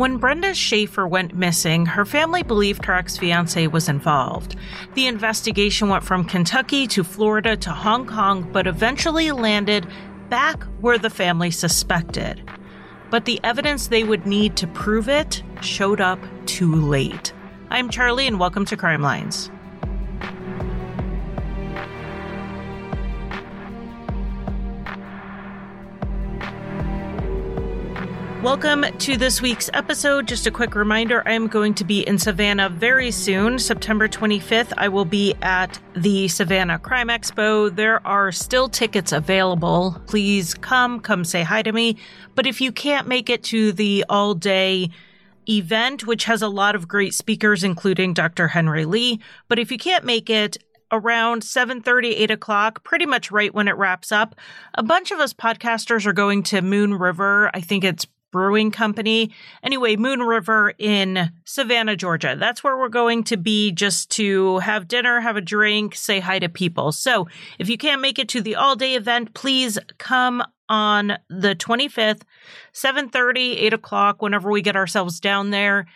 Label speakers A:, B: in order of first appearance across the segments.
A: When Brenda Schaefer went missing, her family believed her ex fiance was involved. The investigation went from Kentucky to Florida to Hong Kong, but eventually landed back where the family suspected. But the evidence they would need to prove it showed up too late. I'm Charlie, and welcome to Crime Lines. Welcome to this week's episode. Just a quick reminder I am going to be in Savannah very soon. September 25th, I will be at the Savannah Crime Expo. There are still tickets available. Please come, come say hi to me. But if you can't make it to the all day event, which has a lot of great speakers, including Dr. Henry Lee, but if you can't make it, around 7.30 8 o'clock pretty much right when it wraps up a bunch of us podcasters are going to moon river i think it's Brewing Company. Anyway, Moon River in Savannah, Georgia. That's where we're going to be just to have dinner, have a drink, say hi to people. So if you can't make it to the all day event, please come on the 25th, 7.30, 8 o'clock, whenever we get ourselves down there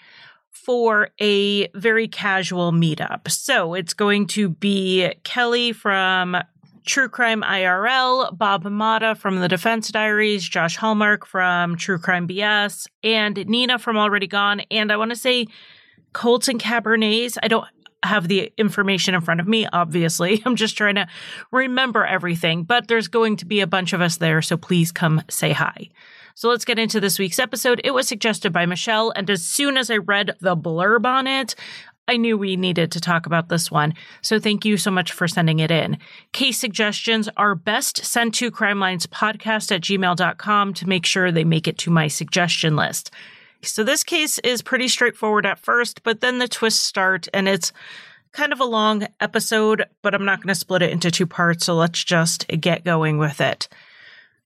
A: for a very casual meetup. So it's going to be Kelly from True Crime IRL, Bob Motta from the Defense Diaries, Josh Hallmark from True Crime BS, and Nina from Already Gone. And I want to say Colts and Cabernets. I don't have the information in front of me, obviously. I'm just trying to remember everything, but there's going to be a bunch of us there, so please come say hi. So let's get into this week's episode. It was suggested by Michelle, and as soon as I read the blurb on it, I knew we needed to talk about this one, so thank you so much for sending it in. Case suggestions are best sent to crimelinespodcast at gmail.com to make sure they make it to my suggestion list. So this case is pretty straightforward at first, but then the twists start and it's kind of a long episode, but I'm not going to split it into two parts, so let's just get going with it.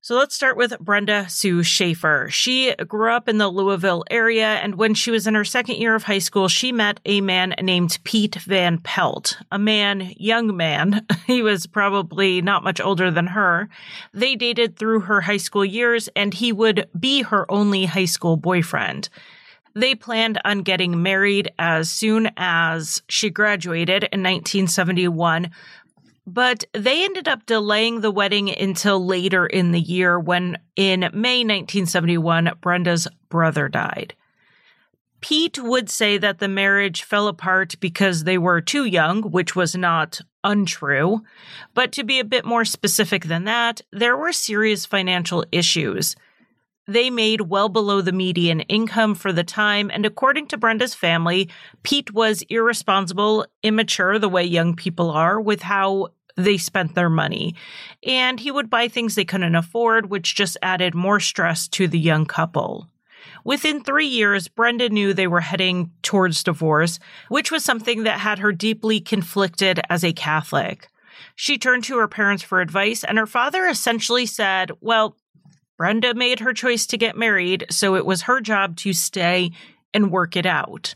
A: So let's start with Brenda Sue Schaefer. She grew up in the Louisville area, and when she was in her second year of high school, she met a man named Pete Van Pelt, a man, young man. He was probably not much older than her. They dated through her high school years, and he would be her only high school boyfriend. They planned on getting married as soon as she graduated in 1971, but they ended up delaying the wedding until later in the year when, in May 1971, Brenda's brother died. Pete would say that the marriage fell apart because they were too young, which was not untrue. But to be a bit more specific than that, there were serious financial issues. They made well below the median income for the time, and according to Brenda's family, Pete was irresponsible, immature, the way young people are, with how they spent their money. And he would buy things they couldn't afford, which just added more stress to the young couple. Within three years, Brenda knew they were heading towards divorce, which was something that had her deeply conflicted as a Catholic. She turned to her parents for advice, and her father essentially said, Well, Brenda made her choice to get married, so it was her job to stay and work it out.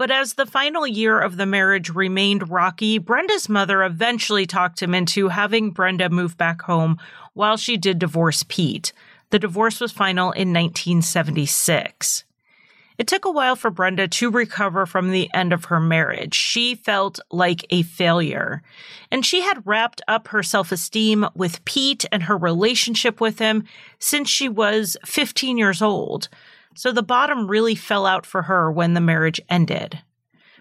A: But as the final year of the marriage remained rocky, Brenda's mother eventually talked him into having Brenda move back home while she did divorce Pete. The divorce was final in 1976. It took a while for Brenda to recover from the end of her marriage. She felt like a failure. And she had wrapped up her self esteem with Pete and her relationship with him since she was 15 years old so the bottom really fell out for her when the marriage ended.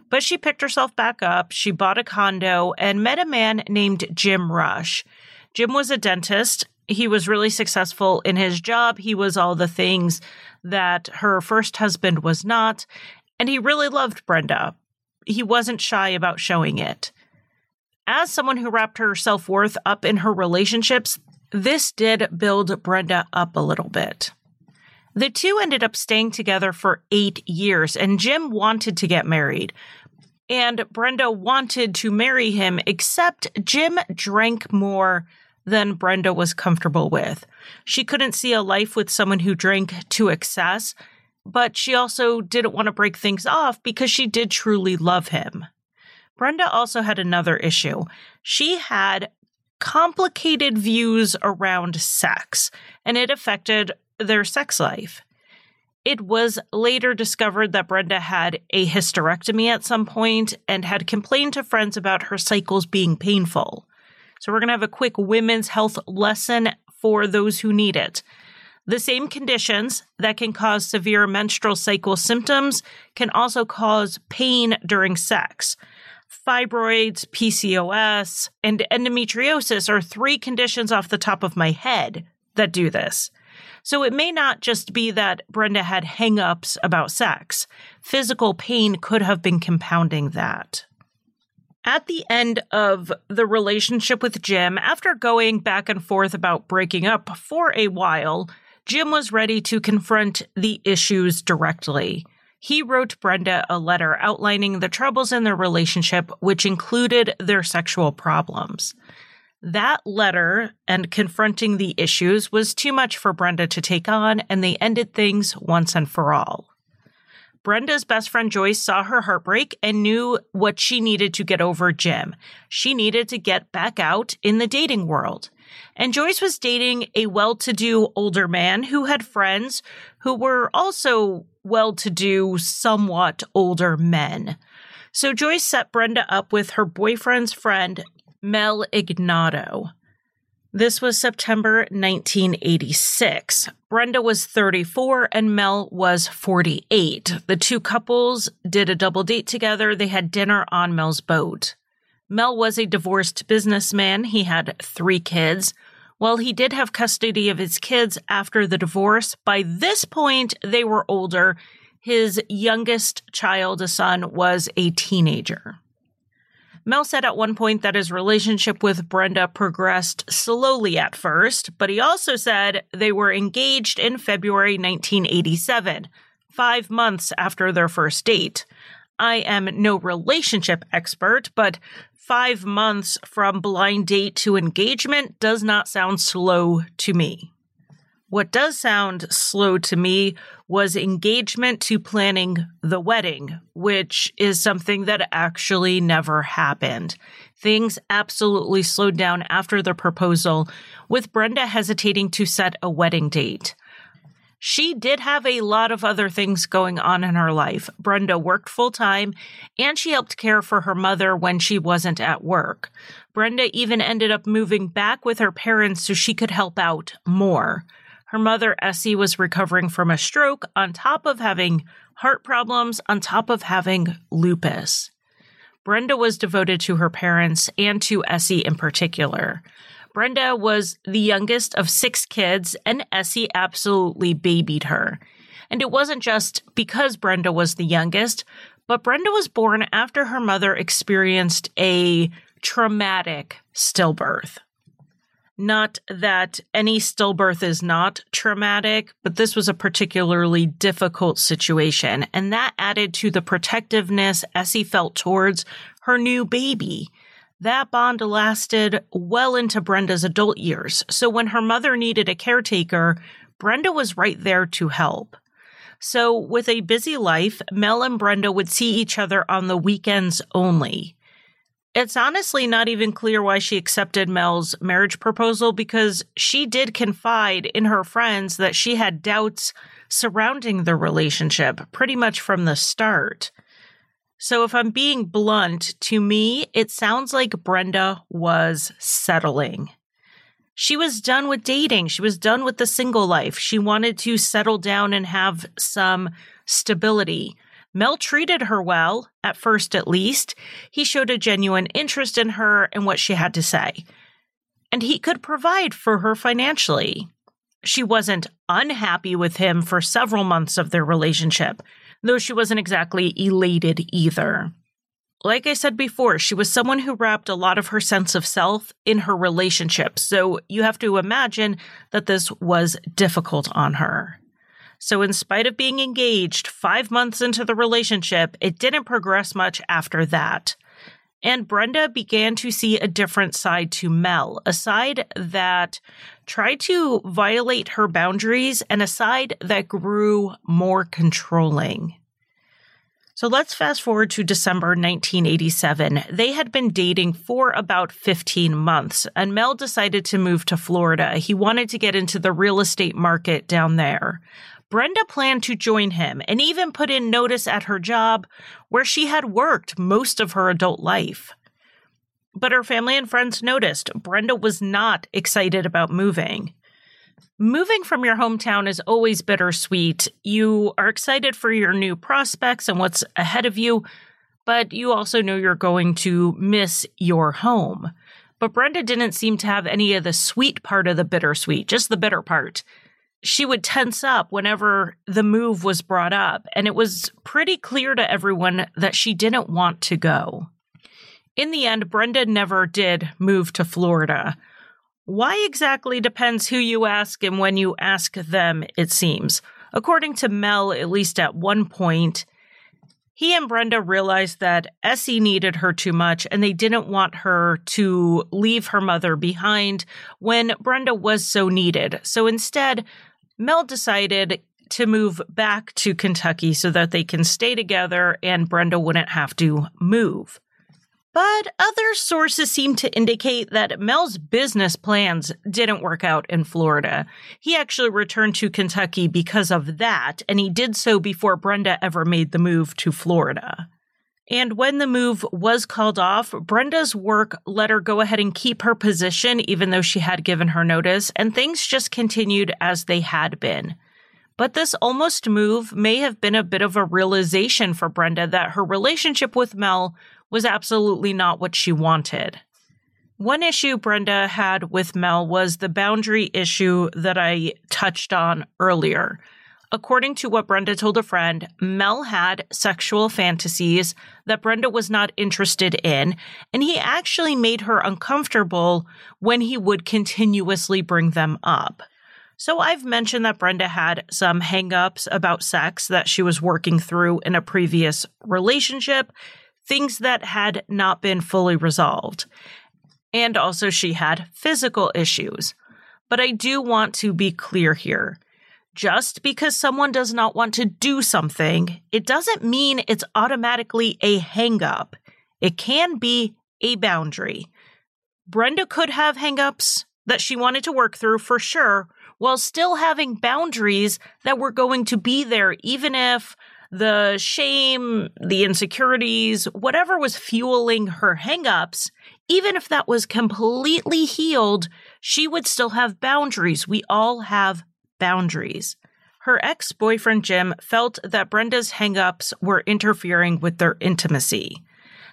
A: But she picked herself back up, she bought a condo, and met a man named Jim Rush. Jim was a dentist. He was really successful in his job. He was all the things that her first husband was not. And he really loved Brenda. He wasn't shy about showing it. As someone who wrapped her self worth up in her relationships, this did build Brenda up a little bit. The two ended up staying together for eight years, and Jim wanted to get married. And Brenda wanted to marry him, except Jim drank more than Brenda was comfortable with. She couldn't see a life with someone who drank to excess, but she also didn't want to break things off because she did truly love him. Brenda also had another issue. She had complicated views around sex, and it affected their sex life. It was later discovered that Brenda had a hysterectomy at some point and had complained to friends about her cycles being painful. So, we're going to have a quick women's health lesson for those who need it. The same conditions that can cause severe menstrual cycle symptoms can also cause pain during sex. Fibroids, PCOS, and endometriosis are three conditions off the top of my head that do this. So it may not just be that Brenda had hangups about sex. Physical pain could have been compounding that. At the end of the relationship with Jim, after going back and forth about breaking up for a while, Jim was ready to confront the issues directly. He wrote Brenda a letter outlining the troubles in their relationship, which included their sexual problems. That letter and confronting the issues was too much for Brenda to take on, and they ended things once and for all. Brenda's best friend Joyce saw her heartbreak and knew what she needed to get over Jim. She needed to get back out in the dating world. And Joyce was dating a well to do older man who had friends who were also well to do, somewhat older men. So Joyce set Brenda up with her boyfriend's friend, Mel Ignatow. This was September 1986. Brenda was 34 and Mel was 48. The two couples did a double date together. They had dinner on Mel's boat. Mel was a divorced businessman. He had three kids. While he did have custody of his kids after the divorce, by this point they were older. His youngest child, a son, was a teenager. Mel said at one point that his relationship with Brenda progressed slowly at first, but he also said they were engaged in February 1987, five months after their first date. I am no relationship expert, but five months from blind date to engagement does not sound slow to me. What does sound slow to me was engagement to planning the wedding, which is something that actually never happened. Things absolutely slowed down after the proposal, with Brenda hesitating to set a wedding date. She did have a lot of other things going on in her life. Brenda worked full time and she helped care for her mother when she wasn't at work. Brenda even ended up moving back with her parents so she could help out more. Her mother, Essie, was recovering from a stroke on top of having heart problems, on top of having lupus. Brenda was devoted to her parents and to Essie in particular. Brenda was the youngest of six kids, and Essie absolutely babied her. And it wasn't just because Brenda was the youngest, but Brenda was born after her mother experienced a traumatic stillbirth. Not that any stillbirth is not traumatic, but this was a particularly difficult situation. And that added to the protectiveness Essie felt towards her new baby. That bond lasted well into Brenda's adult years. So when her mother needed a caretaker, Brenda was right there to help. So with a busy life, Mel and Brenda would see each other on the weekends only. It's honestly not even clear why she accepted Mel's marriage proposal because she did confide in her friends that she had doubts surrounding the relationship pretty much from the start. So, if I'm being blunt, to me, it sounds like Brenda was settling. She was done with dating. She was done with the single life. She wanted to settle down and have some stability. Mel treated her well, at first at least. He showed a genuine interest in her and what she had to say. And he could provide for her financially. She wasn't unhappy with him for several months of their relationship, though she wasn't exactly elated either. Like I said before, she was someone who wrapped a lot of her sense of self in her relationship, so you have to imagine that this was difficult on her. So, in spite of being engaged five months into the relationship, it didn't progress much after that. And Brenda began to see a different side to Mel, a side that tried to violate her boundaries and a side that grew more controlling. So let's fast forward to December 1987. They had been dating for about 15 months, and Mel decided to move to Florida. He wanted to get into the real estate market down there. Brenda planned to join him and even put in notice at her job where she had worked most of her adult life. But her family and friends noticed Brenda was not excited about moving. Moving from your hometown is always bittersweet. You are excited for your new prospects and what's ahead of you, but you also know you're going to miss your home. But Brenda didn't seem to have any of the sweet part of the bittersweet, just the bitter part. She would tense up whenever the move was brought up, and it was pretty clear to everyone that she didn't want to go. In the end, Brenda never did move to Florida. Why exactly depends who you ask and when you ask them, it seems. According to Mel, at least at one point, he and Brenda realized that Essie needed her too much and they didn't want her to leave her mother behind when Brenda was so needed. So instead, Mel decided to move back to Kentucky so that they can stay together and Brenda wouldn't have to move. But other sources seem to indicate that Mel's business plans didn't work out in Florida. He actually returned to Kentucky because of that, and he did so before Brenda ever made the move to Florida. And when the move was called off, Brenda's work let her go ahead and keep her position, even though she had given her notice, and things just continued as they had been. But this almost move may have been a bit of a realization for Brenda that her relationship with Mel was absolutely not what she wanted. One issue Brenda had with Mel was the boundary issue that I touched on earlier. According to what Brenda told a friend, Mel had sexual fantasies that Brenda was not interested in, and he actually made her uncomfortable when he would continuously bring them up. So I've mentioned that Brenda had some hangups about sex that she was working through in a previous relationship, things that had not been fully resolved. And also, she had physical issues. But I do want to be clear here. Just because someone does not want to do something, it doesn't mean it's automatically a hangup. It can be a boundary. Brenda could have hangups that she wanted to work through for sure, while still having boundaries that were going to be there, even if the shame, the insecurities, whatever was fueling her hangups, even if that was completely healed, she would still have boundaries. We all have boundaries. Her ex boyfriend Jim felt that Brenda's hangups were interfering with their intimacy.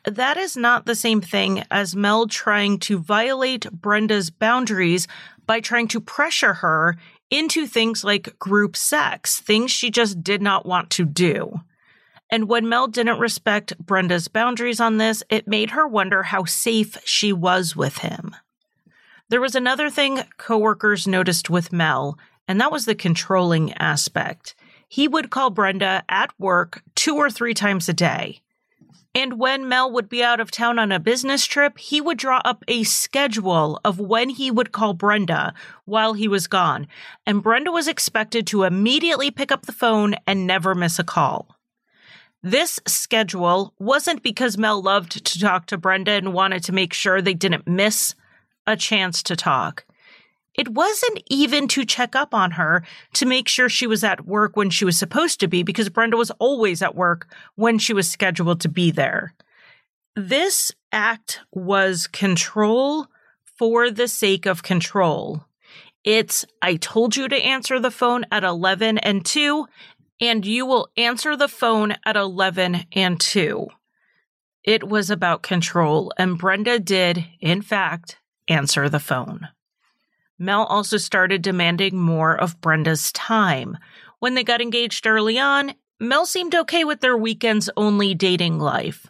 A: That is not the same thing as Mel trying to violate Brenda's boundaries by trying to pressure her into things like group sex, things she just did not want to do. And when Mel didn't respect Brenda's boundaries on this, it made her wonder how safe she was with him. There was another thing coworkers noticed with Mel, and that was the controlling aspect. He would call Brenda at work two or three times a day. And when Mel would be out of town on a business trip, he would draw up a schedule of when he would call Brenda while he was gone. And Brenda was expected to immediately pick up the phone and never miss a call. This schedule wasn't because Mel loved to talk to Brenda and wanted to make sure they didn't miss a chance to talk. It wasn't even to check up on her to make sure she was at work when she was supposed to be because Brenda was always at work when she was scheduled to be there. This act was control for the sake of control. It's, I told you to answer the phone at 11 and 2, and you will answer the phone at 11 and 2. It was about control, and Brenda did, in fact, answer the phone. Mel also started demanding more of Brenda's time. When they got engaged early on, Mel seemed okay with their weekends only dating life.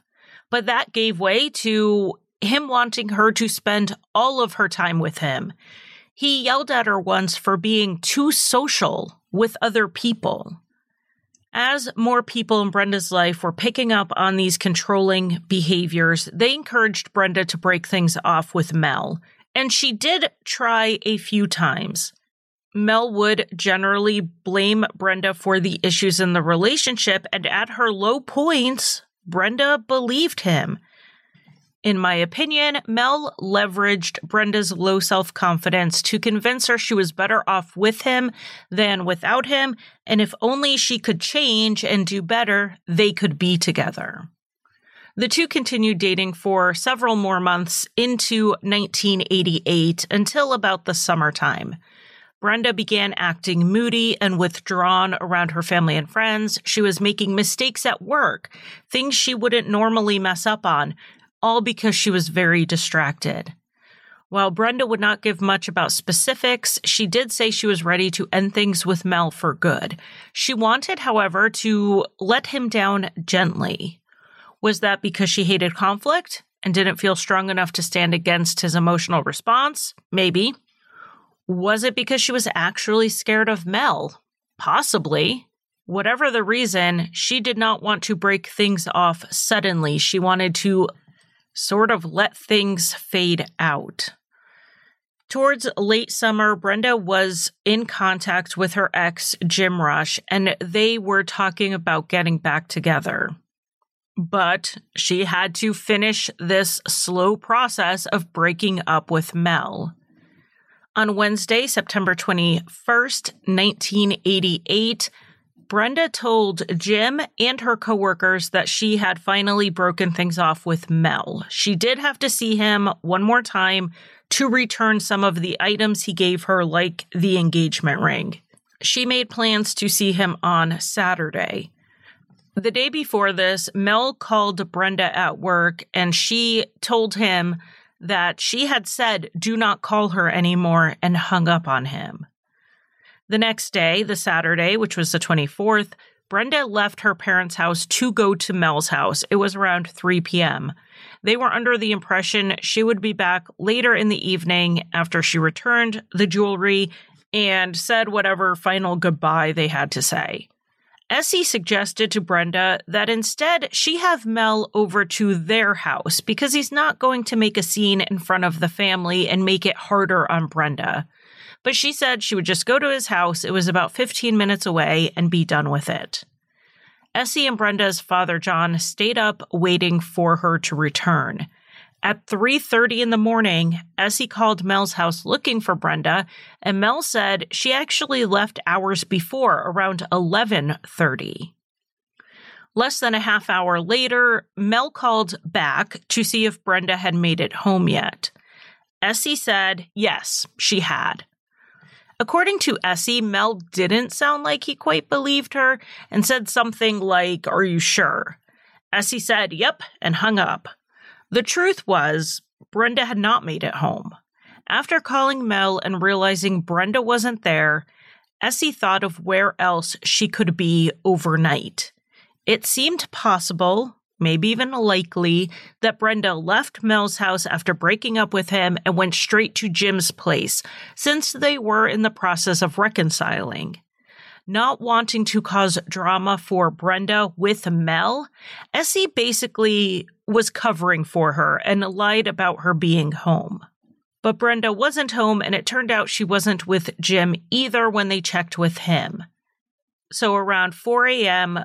A: But that gave way to him wanting her to spend all of her time with him. He yelled at her once for being too social with other people. As more people in Brenda's life were picking up on these controlling behaviors, they encouraged Brenda to break things off with Mel. And she did try a few times. Mel would generally blame Brenda for the issues in the relationship, and at her low points, Brenda believed him. In my opinion, Mel leveraged Brenda's low self confidence to convince her she was better off with him than without him, and if only she could change and do better, they could be together. The two continued dating for several more months into 1988 until about the summertime. Brenda began acting moody and withdrawn around her family and friends. She was making mistakes at work, things she wouldn't normally mess up on, all because she was very distracted. While Brenda would not give much about specifics, she did say she was ready to end things with Mel for good. She wanted, however, to let him down gently. Was that because she hated conflict and didn't feel strong enough to stand against his emotional response? Maybe. Was it because she was actually scared of Mel? Possibly. Whatever the reason, she did not want to break things off suddenly. She wanted to sort of let things fade out. Towards late summer, Brenda was in contact with her ex, Jim Rush, and they were talking about getting back together. But she had to finish this slow process of breaking up with Mel. On Wednesday, September 21st, 1988, Brenda told Jim and her coworkers that she had finally broken things off with Mel. She did have to see him one more time to return some of the items he gave her, like the engagement ring. She made plans to see him on Saturday. The day before this, Mel called Brenda at work and she told him that she had said, do not call her anymore, and hung up on him. The next day, the Saturday, which was the 24th, Brenda left her parents' house to go to Mel's house. It was around 3 p.m. They were under the impression she would be back later in the evening after she returned the jewelry and said whatever final goodbye they had to say. Essie suggested to Brenda that instead she have Mel over to their house because he's not going to make a scene in front of the family and make it harder on Brenda but she said she would just go to his house. It was about 15 minutes away and be done with it. Essie and Brenda's father John stayed up waiting for her to return. At 3:30 in the morning, Essie called Mel's house looking for Brenda, and Mel said she actually left hours before, around 11:30. Less than a half hour later, Mel called back to see if Brenda had made it home yet. Essie said yes, she had. According to Essie, Mel didn't sound like he quite believed her and said something like, Are you sure? Essie said, Yep, and hung up. The truth was, Brenda had not made it home. After calling Mel and realizing Brenda wasn't there, Essie thought of where else she could be overnight. It seemed possible maybe even likely, that Brenda left Mel's house after breaking up with him and went straight to Jim's place, since they were in the process of reconciling. Not wanting to cause drama for Brenda with Mel, Essie basically was covering for her and lied about her being home. But Brenda wasn't home, and it turned out she wasn't with Jim either when they checked with him. So around 4 a.m.,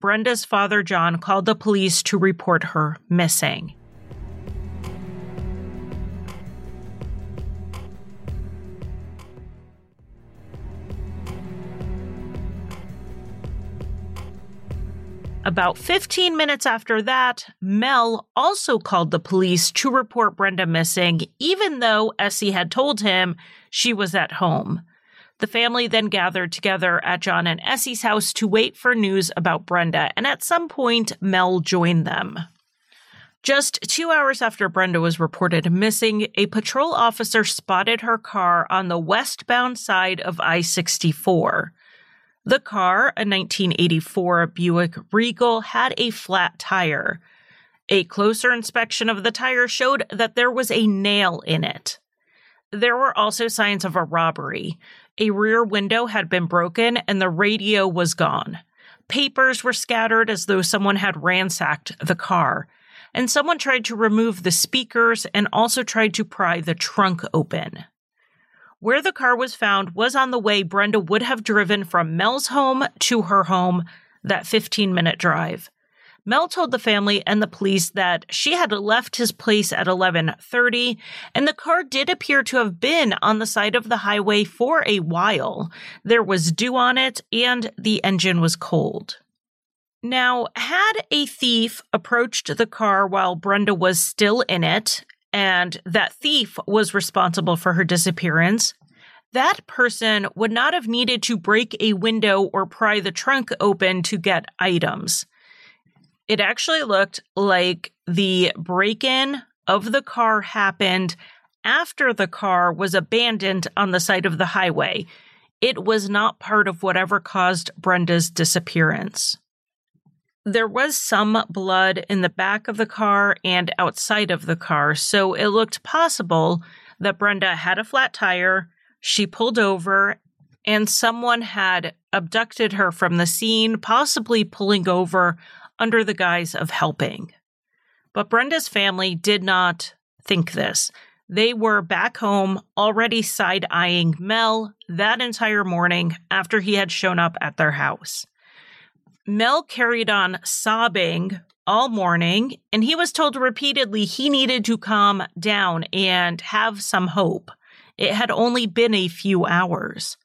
A: Brenda's father, John, called the police to report her missing. About 15 minutes after that, Mel also called the police to report Brenda missing, even though Essie had told him she was at home. The family then gathered together at John and Essie's house to wait for news about Brenda, and at some point, Mel joined them. Just two hours after Brenda was reported missing, a patrol officer spotted her car on the westbound side of I 64. The car, a 1984 Buick Regal, had a flat tire. A closer inspection of the tire showed that there was a nail in it. There were also signs of a robbery. A rear window had been broken and the radio was gone. Papers were scattered as though someone had ransacked the car. And someone tried to remove the speakers and also tried to pry the trunk open. Where the car was found was on the way Brenda would have driven from Mel's home to her home, that 15 minute drive. Mel told the family and the police that she had left his place at 11:30 and the car did appear to have been on the side of the highway for a while. There was dew on it and the engine was cold. Now, had a thief approached the car while Brenda was still in it and that thief was responsible for her disappearance, that person would not have needed to break a window or pry the trunk open to get items. It actually looked like the break in of the car happened after the car was abandoned on the side of the highway. It was not part of whatever caused Brenda's disappearance. There was some blood in the back of the car and outside of the car, so it looked possible that Brenda had a flat tire, she pulled over, and someone had abducted her from the scene, possibly pulling over under the guise of helping. But Brenda's family did not think this. They were back home already side eyeing Mel that entire morning after he had shown up at their house. Mel carried on sobbing all morning, and he was told repeatedly he needed to calm down and have some hope. It had only been a few hours.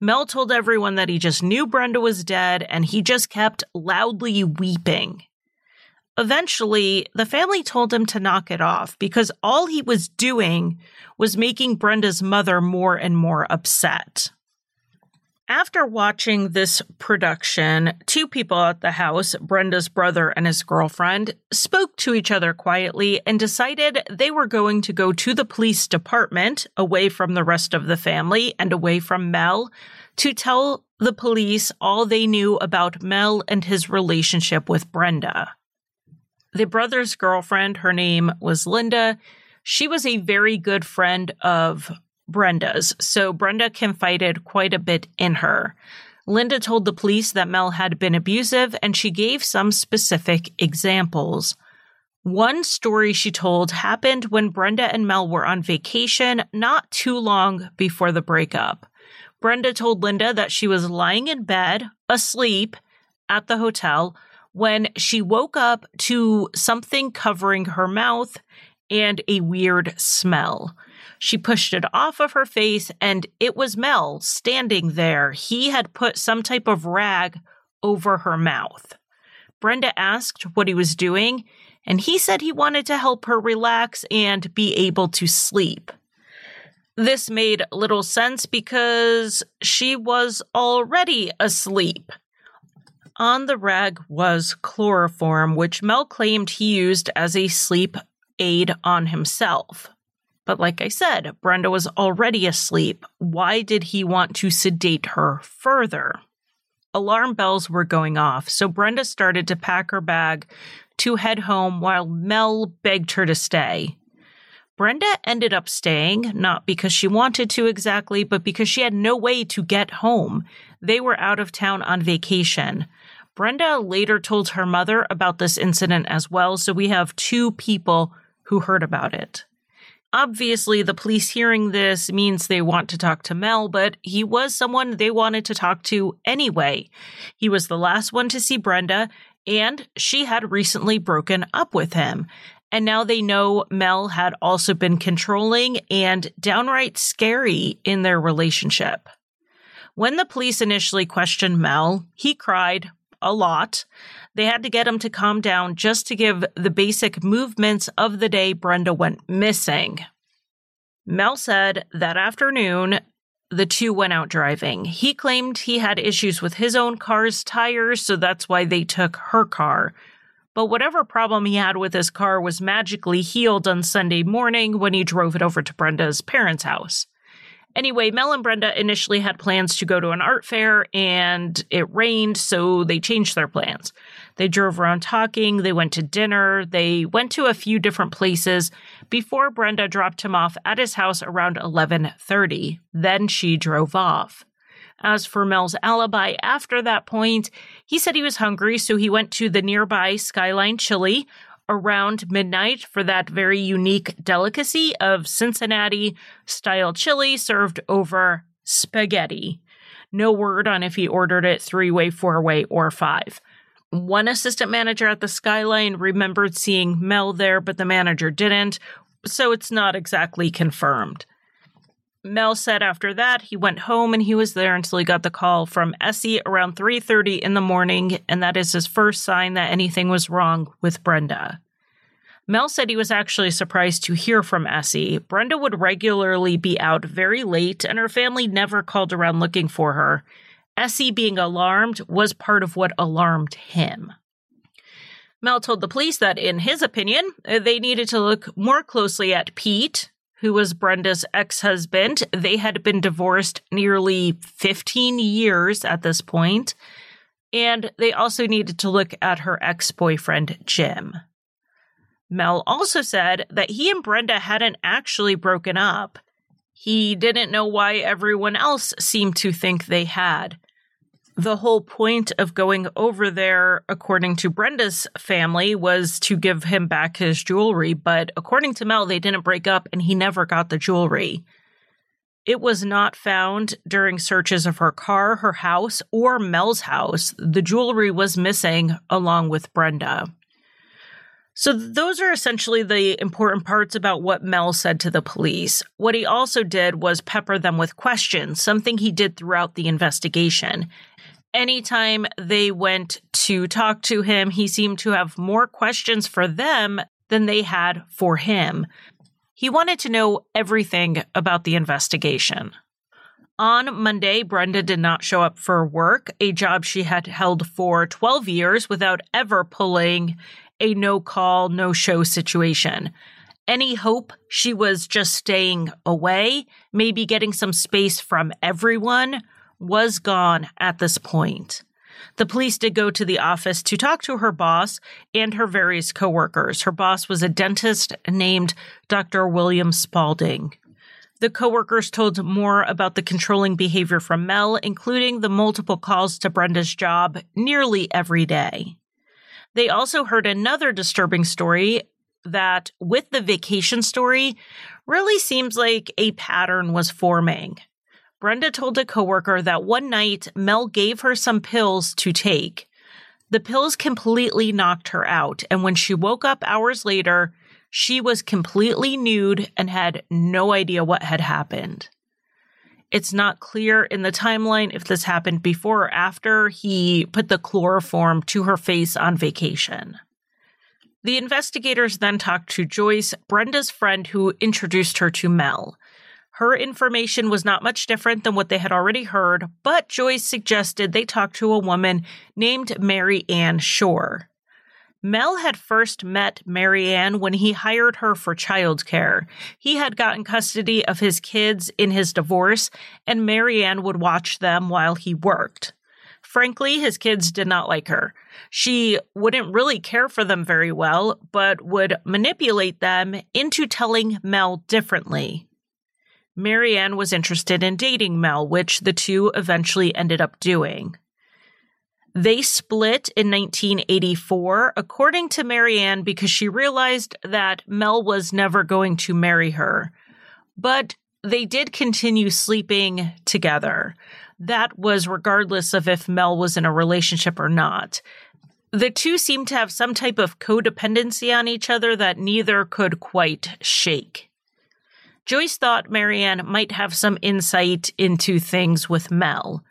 A: Mel told everyone that he just knew Brenda was dead and he just kept loudly weeping. Eventually, the family told him to knock it off because all he was doing was making Brenda's mother more and more upset. After watching this production, two people at the house, Brenda's brother and his girlfriend, spoke to each other quietly and decided they were going to go to the police department away from the rest of the family and away from Mel to tell the police all they knew about Mel and his relationship with Brenda. The brother's girlfriend, her name was Linda. She was a very good friend of Brenda's, so Brenda confided quite a bit in her. Linda told the police that Mel had been abusive and she gave some specific examples. One story she told happened when Brenda and Mel were on vacation not too long before the breakup. Brenda told Linda that she was lying in bed, asleep, at the hotel when she woke up to something covering her mouth and a weird smell. She pushed it off of her face and it was Mel standing there. He had put some type of rag over her mouth. Brenda asked what he was doing, and he said he wanted to help her relax and be able to sleep. This made little sense because she was already asleep. On the rag was chloroform, which Mel claimed he used as a sleep aid on himself. But like I said, Brenda was already asleep. Why did he want to sedate her further? Alarm bells were going off, so Brenda started to pack her bag to head home while Mel begged her to stay. Brenda ended up staying, not because she wanted to exactly, but because she had no way to get home. They were out of town on vacation. Brenda later told her mother about this incident as well, so we have two people who heard about it. Obviously, the police hearing this means they want to talk to Mel, but he was someone they wanted to talk to anyway. He was the last one to see Brenda, and she had recently broken up with him. And now they know Mel had also been controlling and downright scary in their relationship. When the police initially questioned Mel, he cried a lot. They had to get him to calm down just to give the basic movements of the day Brenda went missing. Mel said that afternoon, the two went out driving. He claimed he had issues with his own car's tires, so that's why they took her car. But whatever problem he had with his car was magically healed on Sunday morning when he drove it over to Brenda's parents' house. Anyway, Mel and Brenda initially had plans to go to an art fair and it rained, so they changed their plans. They drove around talking, they went to dinner, they went to a few different places before Brenda dropped him off at his house around 11:30. Then she drove off. As for Mel's alibi after that point, he said he was hungry, so he went to the nearby Skyline Chili around midnight for that very unique delicacy of Cincinnati style chili served over spaghetti. No word on if he ordered it three way, four way, or five. One assistant manager at the Skyline remembered seeing Mel there, but the manager didn't, so it's not exactly confirmed. Mel said after that he went home and he was there until he got the call from Essie around 3:30 in the morning and that is his first sign that anything was wrong with Brenda. Mel said he was actually surprised to hear from Essie. Brenda would regularly be out very late and her family never called around looking for her. Essie being alarmed was part of what alarmed him. Mel told the police that, in his opinion, uh, they needed to look more closely at Pete, who was Brenda's ex husband. They had been divorced nearly 15 years at this point, and they also needed to look at her ex boyfriend, Jim. Mel also said that he and Brenda hadn't actually broken up. He didn't know why everyone else seemed to think they had the whole point of going over there, according to Brenda's family, was to give him back his jewelry. But according to Mel, they didn't break up and he never got the jewelry. It was not found during searches of her car, her house, or Mel's house. The jewelry was missing along with Brenda. So, those are essentially the important parts about what Mel said to the police. What he also did was pepper them with questions, something he did throughout the investigation anytime they went to talk to him, he seemed to have more questions for them than they had for him. He wanted to know everything about the investigation. On Monday, Brenda did not show up for work, a job she had held for 12 years without ever pulling a no call, no show situation. Any hope she was just staying away, maybe getting some space from everyone, was gone at this point. The police did go to the office to talk to her boss and her various coworkers. Her boss was a dentist named Dr. William Spalding. The coworkers told more about the controlling behavior from Mel, including the multiple calls to Brenda's job nearly every day. They also heard another disturbing story that, with the vacation story, really seems like a pattern was forming. Brenda told a coworker that one night Mel gave her some pills to take. The pills completely knocked her out, and when she woke up hours later, she was completely nude and had no idea what had happened. It's not clear in the timeline if this happened before or after he put the chloroform to her face on vacation. The investigators then talked to Joyce, Brenda's friend who introduced her to Mel. Her information was not much different than what they had already heard, but Joyce suggested they talk to a woman named Mary Ann Shore. Mel had first met Mary Ann when he hired her for childcare. He had gotten custody of his kids in his divorce, and Mary Ann would watch them while he worked. Frankly, his kids did not like her. She wouldn't really care for them very well, but would manipulate them into telling Mel differently. Mary Ann was interested in dating Mel, which the two eventually ended up doing. They split in 1984, according to Mary Ann, because she realized that Mel was never going to marry her. But they did continue sleeping together. That was regardless of if Mel was in a relationship or not. The two seemed to have some type of codependency on each other that neither could quite shake. Joyce thought Mary Ann might have some insight into things with Mel.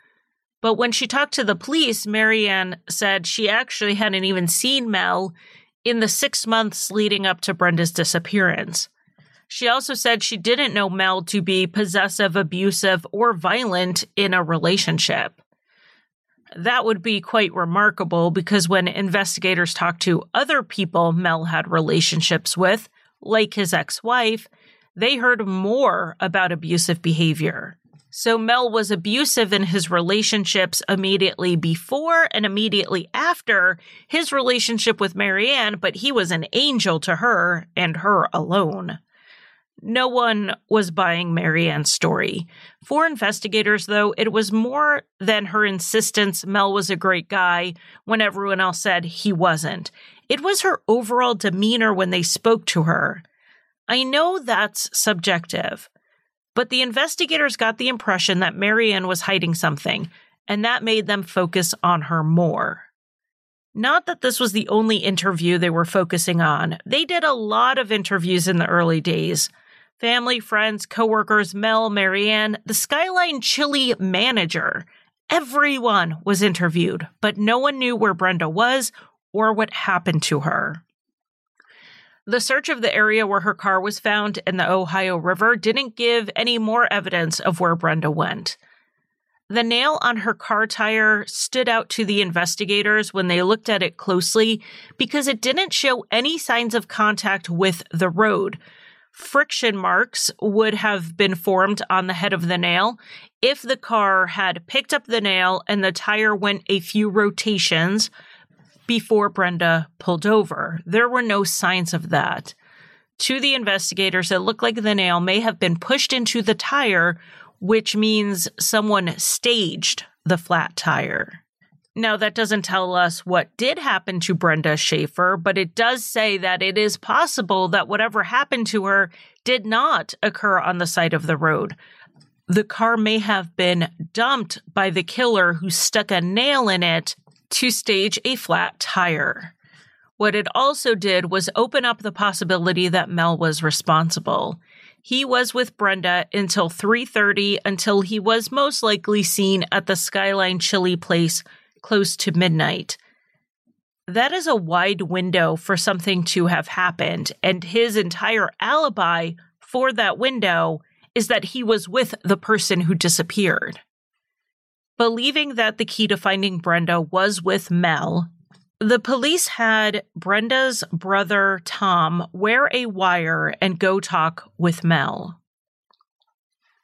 A: But when she talked to the police, Mary Ann said she actually hadn't even seen Mel in the six months leading up to Brenda's disappearance. She also said she didn't know Mel to be possessive, abusive, or violent in a relationship. That would be quite remarkable because when investigators talked to other people Mel had relationships with, like his ex wife, they heard more about abusive behavior. So Mel was abusive in his relationships immediately before and immediately after his relationship with Mary Ann, but he was an angel to her and her alone. No one was buying Mary Ann's story. For investigators, though, it was more than her insistence Mel was a great guy when everyone else said he wasn't. It was her overall demeanor when they spoke to her. I know that's subjective, but the investigators got the impression that Mary Ann was hiding something, and that made them focus on her more. Not that this was the only interview they were focusing on. They did a lot of interviews in the early days. Family, friends, coworkers, Mel, Mary Ann, the Skyline Chili manager. Everyone was interviewed, but no one knew where Brenda was or what happened to her. The search of the area where her car was found in the Ohio River didn't give any more evidence of where Brenda went. The nail on her car tire stood out to the investigators when they looked at it closely because it didn't show any signs of contact with the road. Friction marks would have been formed on the head of the nail if the car had picked up the nail and the tire went a few rotations before Brenda pulled over. There were no signs of that. To the investigators, it looked like the nail may have been pushed into the tire which means someone staged the flat tire. Now, that doesn't tell us what did happen to Brenda Schaefer, but it does say that it is possible that whatever happened to her did not occur on the side of the road. The car may have been dumped by the killer who stuck a nail in it to stage a flat tire. What it also did was open up the possibility that Mel was responsible. He was with Brenda until 3:30 until he was most likely seen at the Skyline Chili place close to midnight. That is a wide window for something to have happened, and his entire alibi for that window is that he was with the person who disappeared. Believing that the key to finding Brenda was with Mel, the police had Brenda's brother, Tom, wear a wire and go talk with Mel.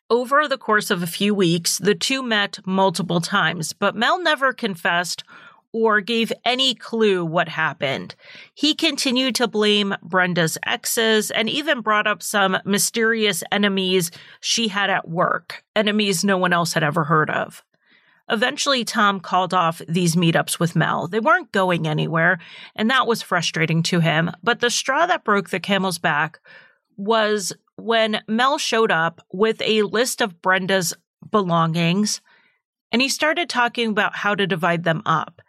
A: Over the course of a few weeks, the two met multiple times, but Mel never confessed or gave any clue what happened. He continued to blame Brenda's exes and even brought up some mysterious enemies she had at work, enemies no one else had ever heard of. Eventually, Tom called off these meetups with Mel. They weren't going anywhere, and that was frustrating to him. But the straw that broke the camel's back was when Mel showed up with a list of Brenda's belongings, and he started talking about how to divide them up.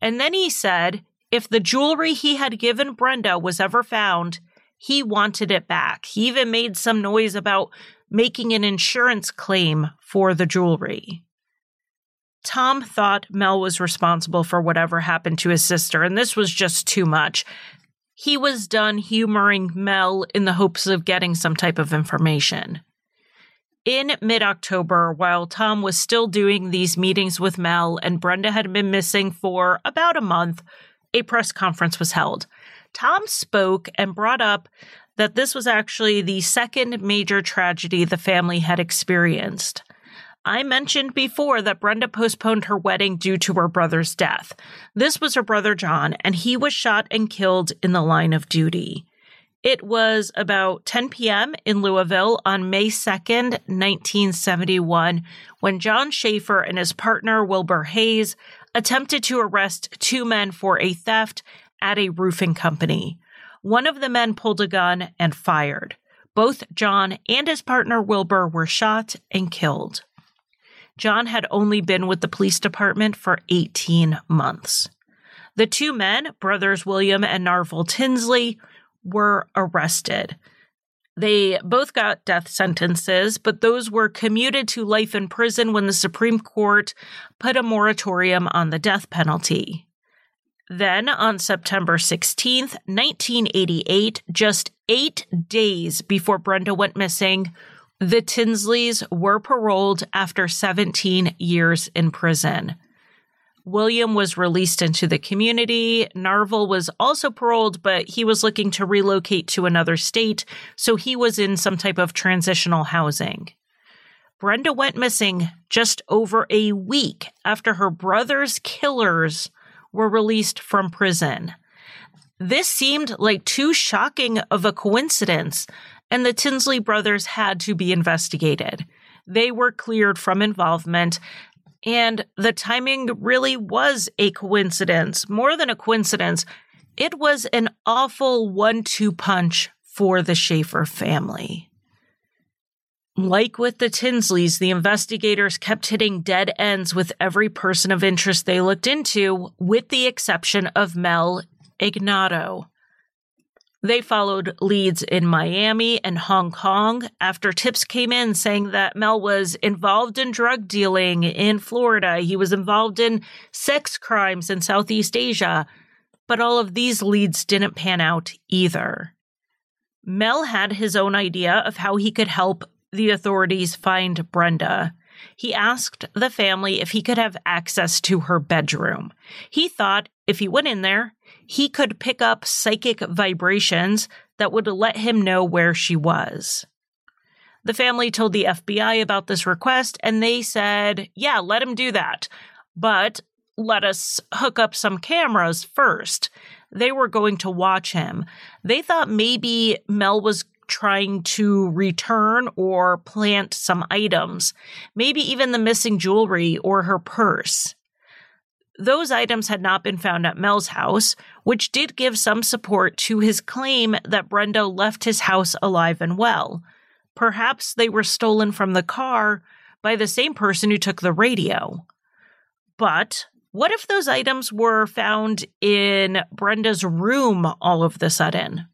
A: And then he said if the jewelry he had given Brenda was ever found, he wanted it back. He even made some noise about making an insurance claim for the jewelry. Tom thought Mel was responsible for whatever happened to his sister, and this was just too much. He was done humoring Mel in the hopes of getting some type of information. In mid October, while Tom was still doing these meetings with Mel and Brenda had been missing for about a month, a press conference was held. Tom spoke and brought up that this was actually the second major tragedy the family had experienced. I mentioned before that Brenda postponed her wedding due to her brother's death. This was her brother John, and he was shot and killed in the line of duty. It was about 10 p.m. in Louisville on May 2nd, 1971, when John Schaefer and his partner Wilbur Hayes attempted to arrest two men for a theft at a roofing company. One of the men pulled a gun and fired. Both John and his partner Wilbur were shot and killed. John had only been with the police department for 18 months. The two men, brothers William and Narvel Tinsley, were arrested. They both got death sentences, but those were commuted to life in prison when the Supreme Court put a moratorium on the death penalty. Then, on September 16th, 1988, just eight days before Brenda went missing, the Tinsleys were paroled after 17 years in prison. William was released into the community. Narvel was also paroled, but he was looking to relocate to another state, so he was in some type of transitional housing. Brenda went missing just over a week after her brother's killers were released from prison. This seemed like too shocking of a coincidence and the Tinsley brothers had to be investigated. They were cleared from involvement, and the timing really was a coincidence. More than a coincidence, it was an awful one two punch for the Schaefer family. Like with the Tinsleys, the investigators kept hitting dead ends with every person of interest they looked into, with the exception of Mel Ignatow. They followed leads in Miami and Hong Kong after tips came in saying that Mel was involved in drug dealing in Florida. He was involved in sex crimes in Southeast Asia. But all of these leads didn't pan out either. Mel had his own idea of how he could help the authorities find Brenda. He asked the family if he could have access to her bedroom. He thought if he went in there, he could pick up psychic vibrations that would let him know where she was. The family told the FBI about this request and they said, yeah, let him do that. But let us hook up some cameras first. They were going to watch him. They thought maybe Mel was trying to return or plant some items, maybe even the missing jewelry or her purse. Those items had not been found at Mel's house, which did give some support to his claim that Brenda left his house alive and well. Perhaps they were stolen from the car by the same person who took the radio. But what if those items were found in Brenda's room all of the sudden?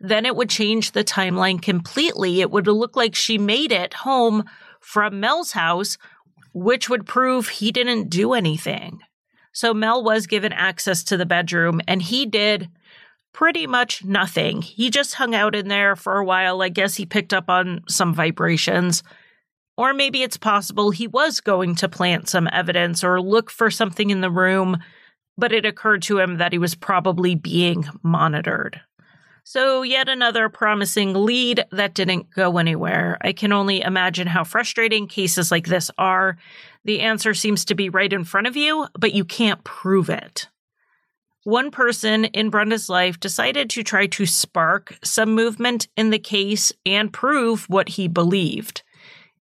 A: Then it would change the timeline completely. It would look like she made it home from Mel's house which would prove he didn't do anything. So Mel was given access to the bedroom and he did pretty much nothing. He just hung out in there for a while. I guess he picked up on some vibrations. Or maybe it's possible he was going to plant some evidence or look for something in the room, but it occurred to him that he was probably being monitored. So, yet another promising lead that didn't go anywhere. I can only imagine how frustrating cases like this are. The answer seems to be right in front of you, but you can't prove it. One person in Brenda's life decided to try to spark some movement in the case and prove what he believed.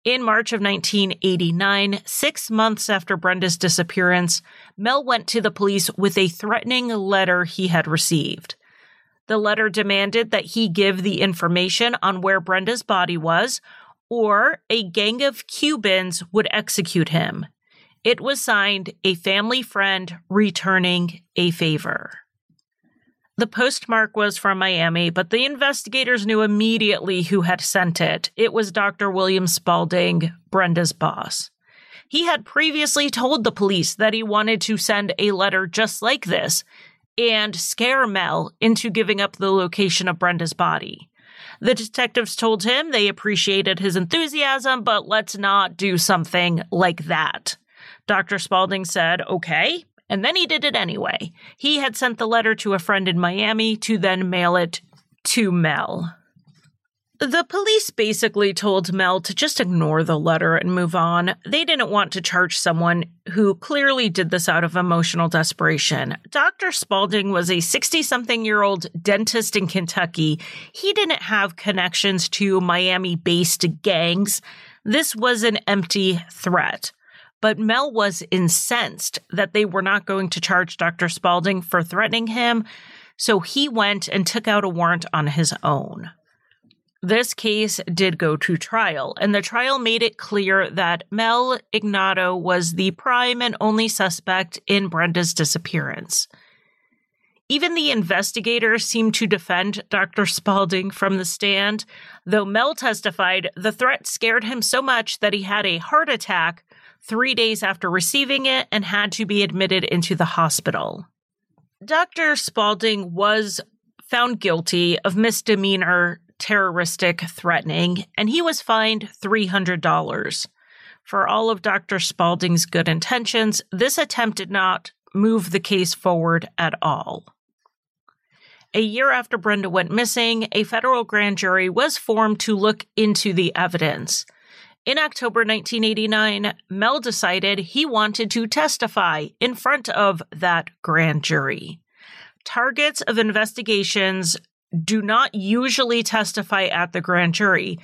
A: In March of 1989, six months after Brenda's disappearance, Mel went to the police with a threatening letter he had received. The letter demanded that he give the information on where Brenda's body was, or a gang of Cubans would execute him. It was signed a family friend returning a favor. The postmark was from Miami, but the investigators knew immediately who had sent it. It was Dr. William Spalding, Brenda's boss. He had previously told the police that he wanted to send a letter just like this, and scare Mel into giving up the location of Brenda's body. The detectives told him they appreciated his enthusiasm, but let's not do something like that. Dr. Spalding said, okay, and then he did it anyway. He had sent the letter to a friend in Miami to then mail it to Mel. The police basically told Mel to just ignore the letter and move on. They didn't want to charge someone who clearly did this out of emotional desperation. Dr. Spalding was a 60 something year old dentist in Kentucky. He didn't have connections to Miami based gangs. This was an empty threat. But Mel was incensed that they were not going to charge Dr. Spalding for threatening him. So he went and took out a warrant on his own. This case did go to trial, and the trial made it clear that Mel Ignatow was the prime and only suspect in Brenda's disappearance. Even the investigators seemed to defend Dr. Spalding from the stand, though Mel testified the threat scared him so much that he had a heart attack three days after receiving it and had to be admitted into the hospital. Dr. Spalding was found guilty of misdemeanor terroristic threatening, and he was fined $300. For all of Dr. Spalding's good intentions, this attempt did not move the case forward at all. A year after Brenda went missing, a federal grand jury was formed to look into the evidence. In October 1989, Mel decided he wanted to testify in front of that grand jury. Targets of investigations do not usually testify at the grand jury.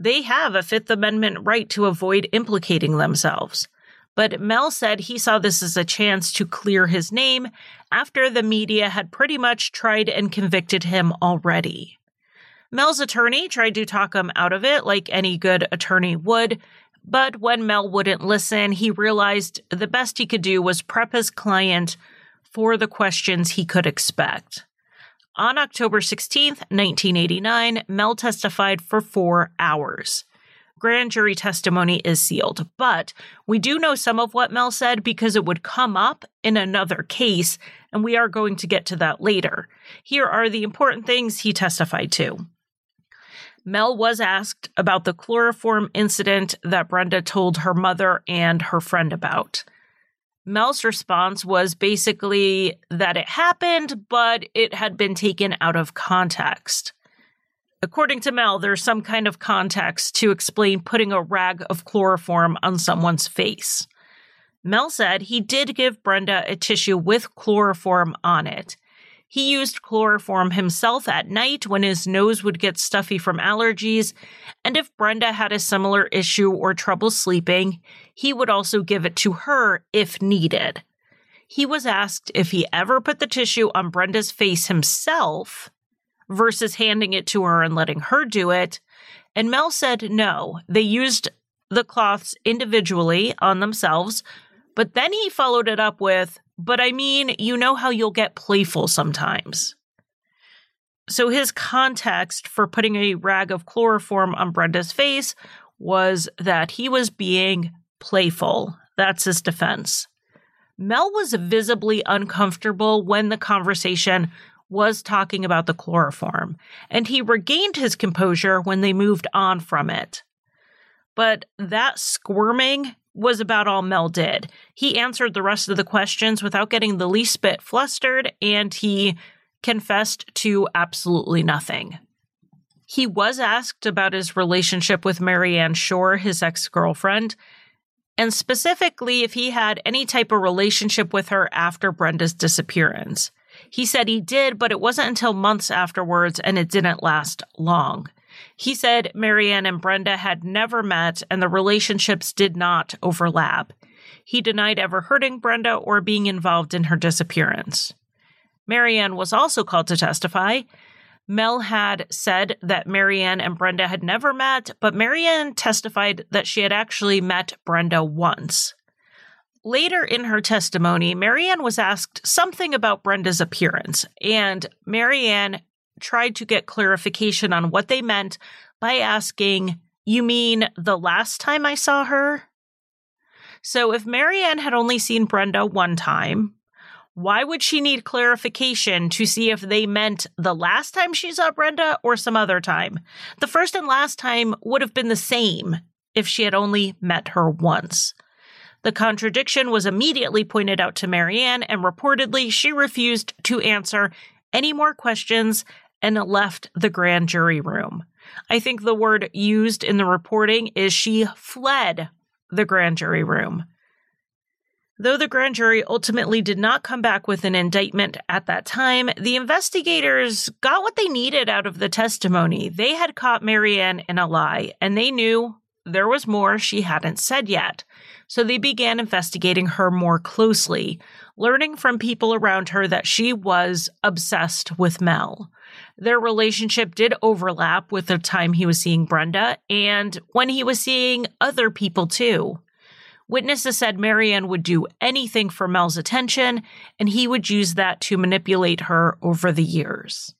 A: They have a Fifth Amendment right to avoid implicating themselves. But Mel said he saw this as a chance to clear his name after the media had pretty much tried and convicted him already. Mel's attorney tried to talk him out of it like any good attorney would, but when Mel wouldn't listen, he realized the best he could do was prep his client for the questions he could expect. On October 16, 1989, Mel testified for four hours. Grand jury testimony is sealed, but we do know some of what Mel said because it would come up in another case, and we are going to get to that later. Here are the important things he testified to. Mel was asked about the chloroform incident that Brenda told her mother and her friend about. Mel's response was basically that it happened, but it had been taken out of context. According to Mel, there's some kind of context to explain putting a rag of chloroform on someone's face. Mel said he did give Brenda a tissue with chloroform on it, he used chloroform himself at night when his nose would get stuffy from allergies, and if Brenda had a similar issue or trouble sleeping, he would also give it to her if needed. He was asked if he ever put the tissue on Brenda's face himself versus handing it to her and letting her do it, and Mel said no, they used the cloths individually on themselves, but then he followed it up with, but I mean, you know how you'll get playful sometimes. So his context for putting a rag of chloroform on Brenda's face was that he was being playful. That's his defense. Mel was visibly uncomfortable when the conversation was talking about the chloroform, and he regained his composure when they moved on from it. But that squirming was about all Mel did. He answered the rest of the questions without getting the least bit flustered, and he confessed to absolutely nothing. He was asked about his relationship with Mary Ann Shore, his ex girlfriend, and specifically if he had any type of relationship with her after Brenda's disappearance. He said he did, but it wasn't until months afterwards and it didn't last long. He said Mary Ann and Brenda had never met and the relationships did not overlap. He denied ever hurting Brenda or being involved in her disappearance. Mary Ann was also called to testify. Mel had said that Mary Ann and Brenda had never met, but Mary Ann testified that she had actually met Brenda once. Later in her testimony, Mary Ann was asked something about Brenda's appearance, and Mary Ann tried to get clarification on what they meant by asking, You mean the last time I saw her? So if Mary Ann had only seen Brenda one time, why would she need clarification to see if they meant the last time she saw Brenda or some other time? The first and last time would have been the same if she had only met her once. The contradiction was immediately pointed out to Mary Ann, and reportedly she refused to answer any more questions and left the grand jury room. I think the word used in the reporting is she fled the grand jury room. Though the grand jury ultimately did not come back with an indictment at that time, the investigators got what they needed out of the testimony. They had caught Mary Ann in a lie, and they knew there was more she hadn't said yet. So they began investigating her more closely, learning from people around her that she was obsessed with Mel. Their relationship did overlap with the time he was seeing Brenda and when he was seeing other people too. Witnesses said Mary Ann would do anything for Mel's attention, and he would use that to manipulate her over the years.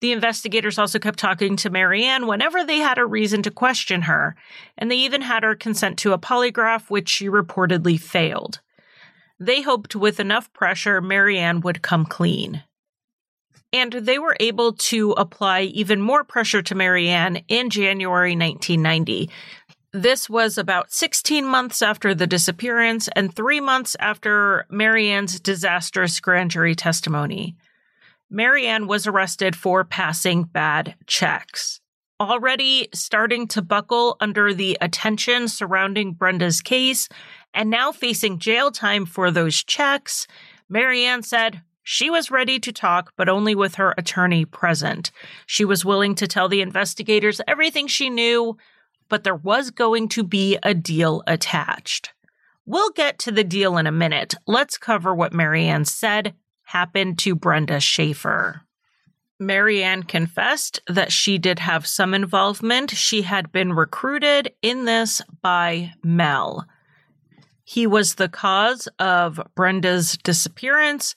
A: The investigators also kept talking to Mary Ann whenever they had a reason to question her, and they even had her consent to a polygraph, which she reportedly failed. They hoped with enough pressure, Mary Ann would come clean and they were able to apply even more pressure to Mary Ann in January 1990. This was about 16 months after the disappearance and three months after Mary Ann's disastrous grand jury testimony. Mary Ann was arrested for passing bad checks. Already starting to buckle under the attention surrounding Brenda's case and now facing jail time for those checks, Mary Ann said, she was ready to talk, but only with her attorney present. She was willing to tell the investigators everything she knew, but there was going to be a deal attached. We'll get to the deal in a minute. Let's cover what Mary Ann said happened to Brenda Schaefer. Mary Ann confessed that she did have some involvement. She had been recruited in this by Mel. He was the cause of Brenda's disappearance,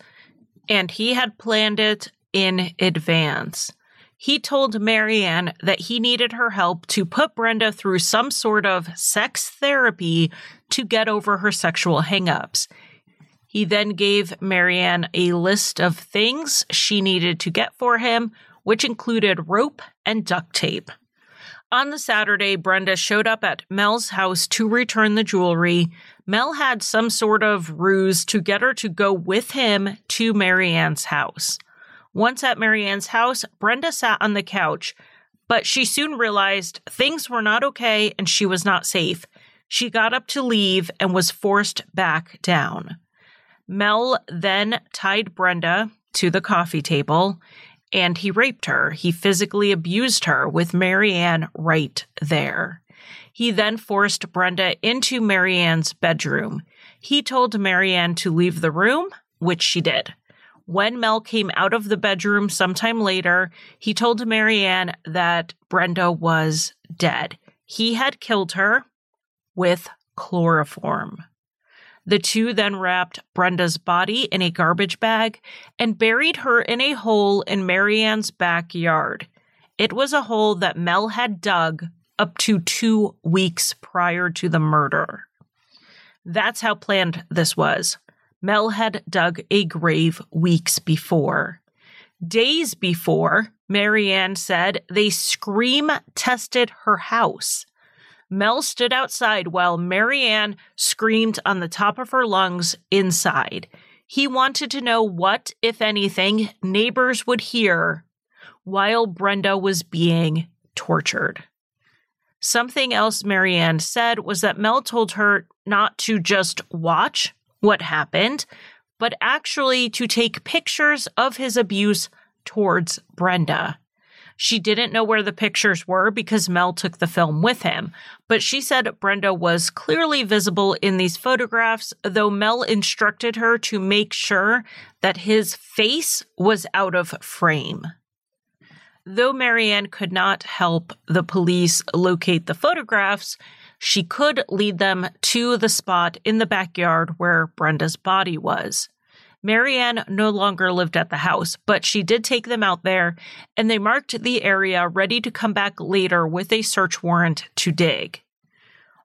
A: and he had planned it in advance. He told Mary Ann that he needed her help to put Brenda through some sort of sex therapy to get over her sexual hangups. He then gave Mary Ann a list of things she needed to get for him, which included rope and duct tape. On the Saturday, Brenda showed up at Mel's house to return the jewelry. Mel had some sort of ruse to get her to go with him to Mary Ann's house. Once at Mary Ann's house, Brenda sat on the couch, but she soon realized things were not okay and she was not safe. She got up to leave and was forced back down. Mel then tied Brenda to the coffee table and he raped her. He physically abused her with Mary Ann right there. He then forced Brenda into Mary Ann's bedroom. He told Mary Ann to leave the room, which she did. When Mel came out of the bedroom sometime later, he told Mary Ann that Brenda was dead. He had killed her with chloroform. The two then wrapped Brenda's body in a garbage bag and buried her in a hole in Mary Ann's backyard. It was a hole that Mel had dug up to two weeks prior to the murder. That's how planned this was. Mel had dug a grave weeks before. Days before, Mary Ann said they scream tested her house. Mel stood outside while Mary Ann screamed on the top of her lungs inside. He wanted to know what, if anything, neighbors would hear while Brenda was being tortured. Something else Mary Ann said was that Mel told her not to just watch what happened, but actually to take pictures of his abuse towards Brenda. She didn't know where the pictures were because Mel took the film with him, but she said Brenda was clearly visible in these photographs, though Mel instructed her to make sure that his face was out of frame. Though Mary Ann could not help the police locate the photographs, she could lead them to the spot in the backyard where Brenda's body was. Mary Ann no longer lived at the house, but she did take them out there and they marked the area ready to come back later with a search warrant to dig.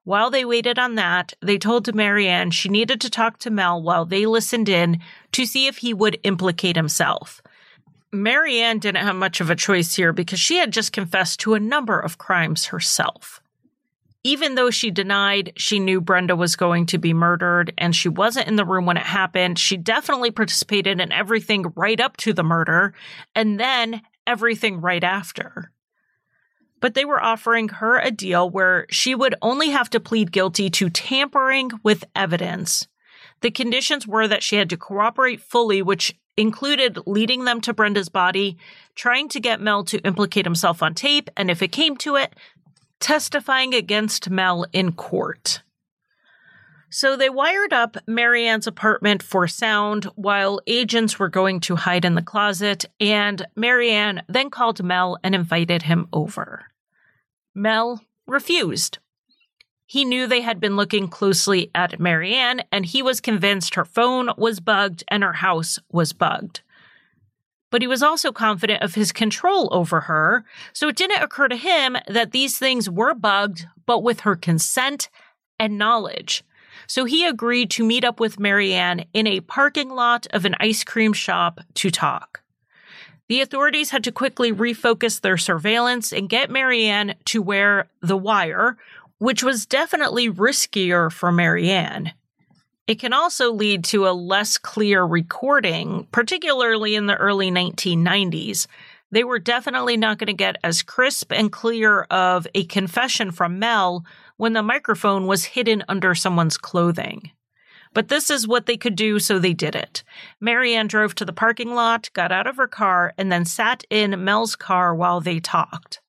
A: While they waited on that, they told Mary Ann she needed to talk to Mel while they listened in to see if he would implicate himself. Mary Ann didn't have much of a choice here because she had just confessed to a number of crimes herself even though she denied she knew Brenda was going to be murdered and she wasn't in the room when it happened, she definitely participated in everything right up to the murder and then everything right after. But they were offering her a deal where she would only have to plead guilty to tampering with evidence. The conditions were that she had to cooperate fully, which included leading them to Brenda's body, trying to get Mel to implicate himself on tape, and if it came to it, testifying against Mel in court. So they wired up Mary Ann's apartment for sound while agents were going to hide in the closet, and Mary Ann then called Mel and invited him over. Mel refused. He knew they had been looking closely at Mary Ann, and he was convinced her phone was bugged and her house was bugged but he was also confident of his control over her. So it didn't occur to him that these things were bugged, but with her consent and knowledge. So he agreed to meet up with Mary Ann in a parking lot of an ice cream shop to talk. The authorities had to quickly refocus their surveillance and get Mary Ann to wear the wire, which was definitely riskier for Mary Ann. It can also lead to a less clear recording, particularly in the early 1990s. They were definitely not going to get as crisp and clear of a confession from Mel when the microphone was hidden under someone's clothing. But this is what they could do, so they did it. Mary Ann drove to the parking lot, got out of her car, and then sat in Mel's car while they talked.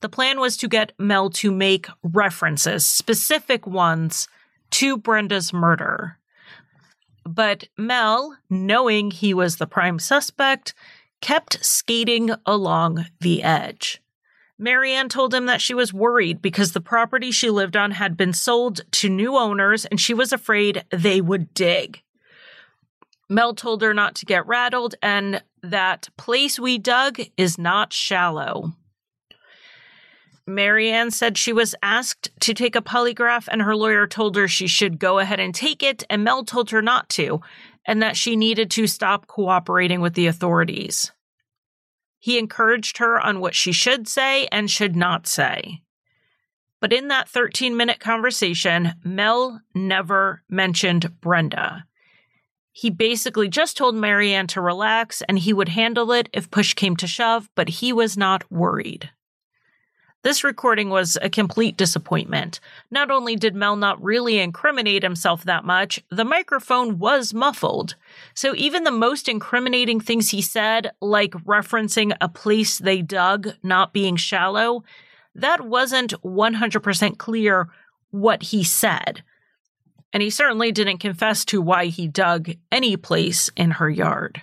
A: The plan was to get Mel to make references, specific ones, to Brenda's murder. But Mel, knowing he was the prime suspect, kept skating along the edge. Mary Ann told him that she was worried because the property she lived on had been sold to new owners and she was afraid they would dig. Mel told her not to get rattled and that place we dug is not shallow. Mary Ann said she was asked to take a polygraph and her lawyer told her she should go ahead and take it, and Mel told her not to, and that she needed to stop cooperating with the authorities. He encouraged her on what she should say and should not say. But in that 13 minute conversation, Mel never mentioned Brenda. He basically just told Mary Ann to relax and he would handle it if push came to shove, but he was not worried. This recording was a complete disappointment. Not only did Mel not really incriminate himself that much, the microphone was muffled. So even the most incriminating things he said, like referencing a place they dug not being shallow, that wasn't 100% clear what he said and he certainly didn't confess to why he dug any place in her yard.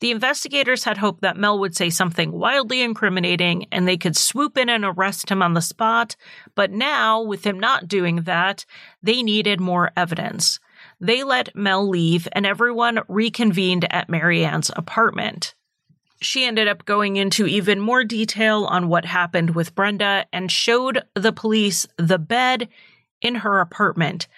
A: The investigators had hoped that Mel would say something wildly incriminating and they could swoop in and arrest him on the spot, but now, with him not doing that, they needed more evidence. They let Mel leave and everyone reconvened at Mary Ann's apartment. She ended up going into even more detail on what happened with Brenda and showed the police the bed in her apartment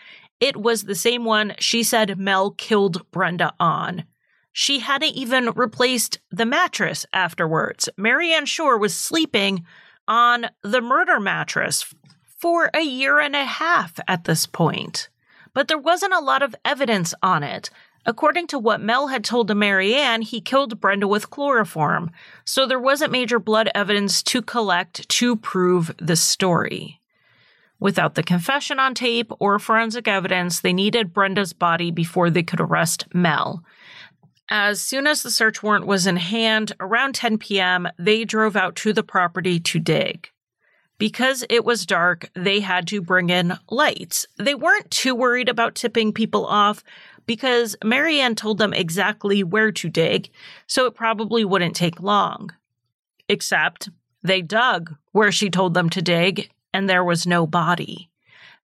A: it was the same one she said Mel killed Brenda on. She hadn't even replaced the mattress afterwards. Mary Ann Shore was sleeping on the murder mattress for a year and a half at this point. But there wasn't a lot of evidence on it. According to what Mel had told to Mary Ann, he killed Brenda with chloroform, so there wasn't major blood evidence to collect to prove the story. Without the confession on tape or forensic evidence, they needed Brenda's body before they could arrest Mel. As soon as the search warrant was in hand, around 10 p.m., they drove out to the property to dig. Because it was dark, they had to bring in lights. They weren't too worried about tipping people off because Mary Ann told them exactly where to dig, so it probably wouldn't take long. Except they dug where she told them to dig, and there was no body.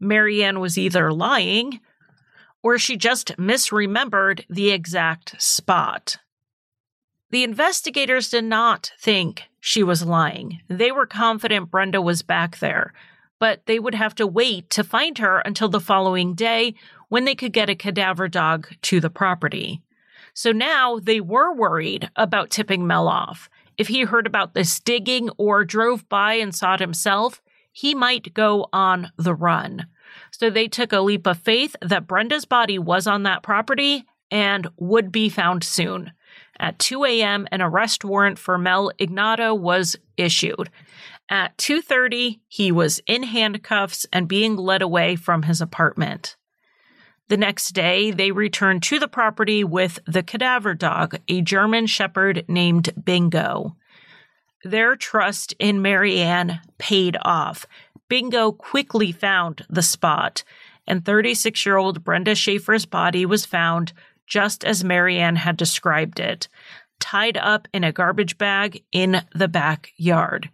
A: Mary Ann was either lying or she just misremembered the exact spot. The investigators did not think she was lying. They were confident Brenda was back there, but they would have to wait to find her until the following day when they could get a cadaver dog to the property. So now they were worried about tipping Mel off. If he heard about this digging or drove by and saw it himself, he might go on the run. So they took a leap of faith that Brenda's body was on that property and would be found soon. At 2 a.m., an arrest warrant for Mel Ignatow was issued. At 2:30, he was in handcuffs and being led away from his apartment. The next day, they returned to the property with the cadaver dog, a German shepherd named Bingo. Their trust in Mary Ann paid off. Bingo quickly found the spot, and 36 year old Brenda Schaefer's body was found just as Mary Ann had described it, tied up in a garbage bag in the backyard.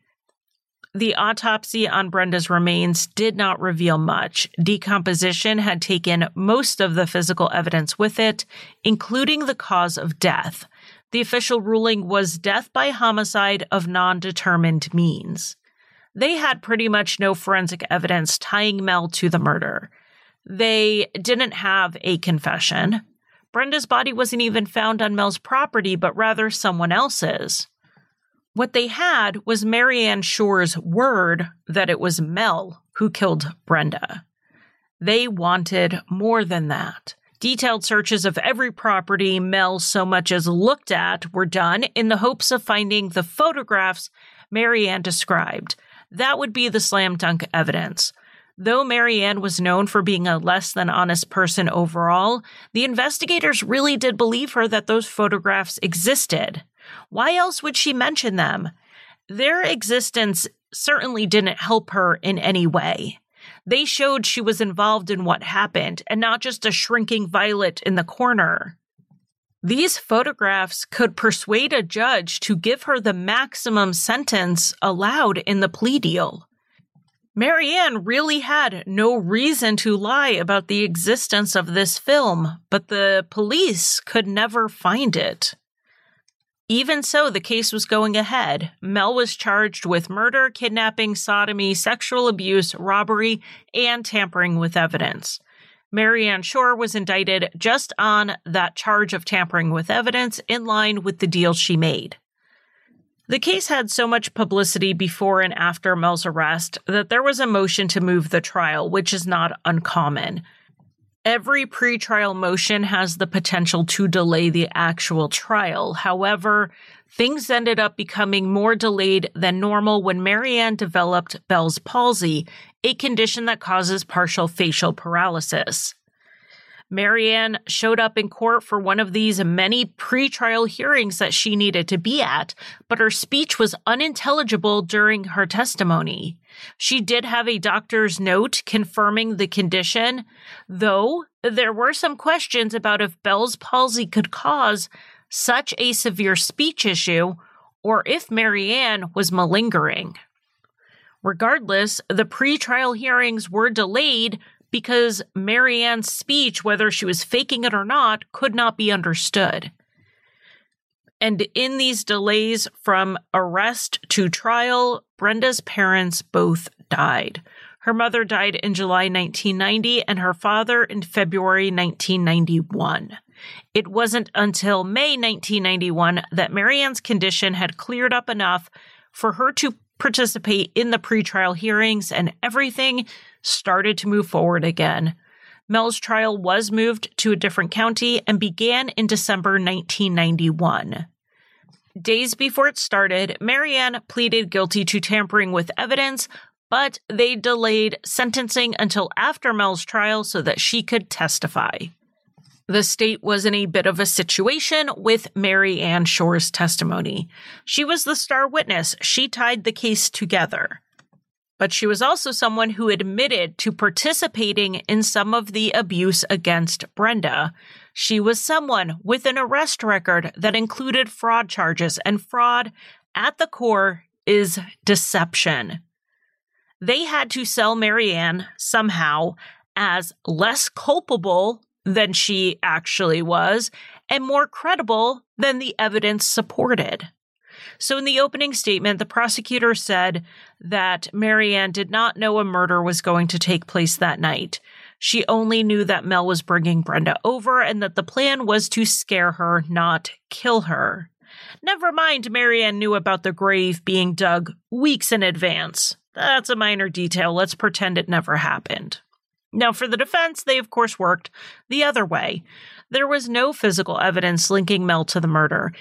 A: The autopsy on Brenda's remains did not reveal much. Decomposition had taken most of the physical evidence with it, including the cause of death. The official ruling was death by homicide of non determined means. They had pretty much no forensic evidence tying Mel to the murder. They didn't have a confession. Brenda's body wasn't even found on Mel's property, but rather someone else's. What they had was Mary Ann Shore's word that it was Mel who killed Brenda. They wanted more than that. Detailed searches of every property Mel so much as looked at were done in the hopes of finding the photographs Mary Ann described. That would be the slam dunk evidence. Though Mary Ann was known for being a less than honest person overall, the investigators really did believe her that those photographs existed. Why else would she mention them? Their existence certainly didn't help her in any way. They showed she was involved in what happened and not just a shrinking violet in the corner. These photographs could persuade a judge to give her the maximum sentence allowed in the plea deal. Mary Ann really had no reason to lie about the existence of this film, but the police could never find it. Even so, the case was going ahead. Mel was charged with murder, kidnapping, sodomy, sexual abuse, robbery, and tampering with evidence. Mary Ann Shore was indicted just on that charge of tampering with evidence in line with the deal she made. The case had so much publicity before and after Mel's arrest that there was a motion to move the trial, which is not uncommon. Every pretrial motion has the potential to delay the actual trial. However, things ended up becoming more delayed than normal when Mary Ann developed Bell's palsy, a condition that causes partial facial paralysis. Mary Ann showed up in court for one of these many pretrial hearings that she needed to be at, but her speech was unintelligible during her testimony. She did have a doctor's note confirming the condition, though there were some questions about if Bell's palsy could cause such a severe speech issue or if Mary Ann was malingering. Regardless, the pretrial hearings were delayed because Mary Ann's speech, whether she was faking it or not, could not be understood. And in these delays from arrest to trial, Brenda's parents both died. Her mother died in July 1990 and her father in February 1991. It wasn't until May 1991 that Mary Ann's condition had cleared up enough for her to participate in the pretrial hearings and everything started to move forward again. Mel's trial was moved to a different county and began in December 1991. Days before it started, Mary Ann pleaded guilty to tampering with evidence, but they delayed sentencing until after Mel's trial so that she could testify. The state was in a bit of a situation with Mary Ann Shore's testimony. She was the star witness. She tied the case together. But she was also someone who admitted to participating in some of the abuse against Brenda. She was someone with an arrest record that included fraud charges, and fraud at the core is deception. They had to sell Mary Ann somehow as less culpable than she actually was and more credible than the evidence supported. So, in the opening statement, the prosecutor said that Mary Ann did not know a murder was going to take place that night. She only knew that Mel was bringing Brenda over and that the plan was to scare her, not kill her. Never mind, Mary Ann knew about the grave being dug weeks in advance. That's a minor detail. Let's pretend it never happened. Now, for the defense, they of course worked the other way. There was no physical evidence linking Mel to the murder.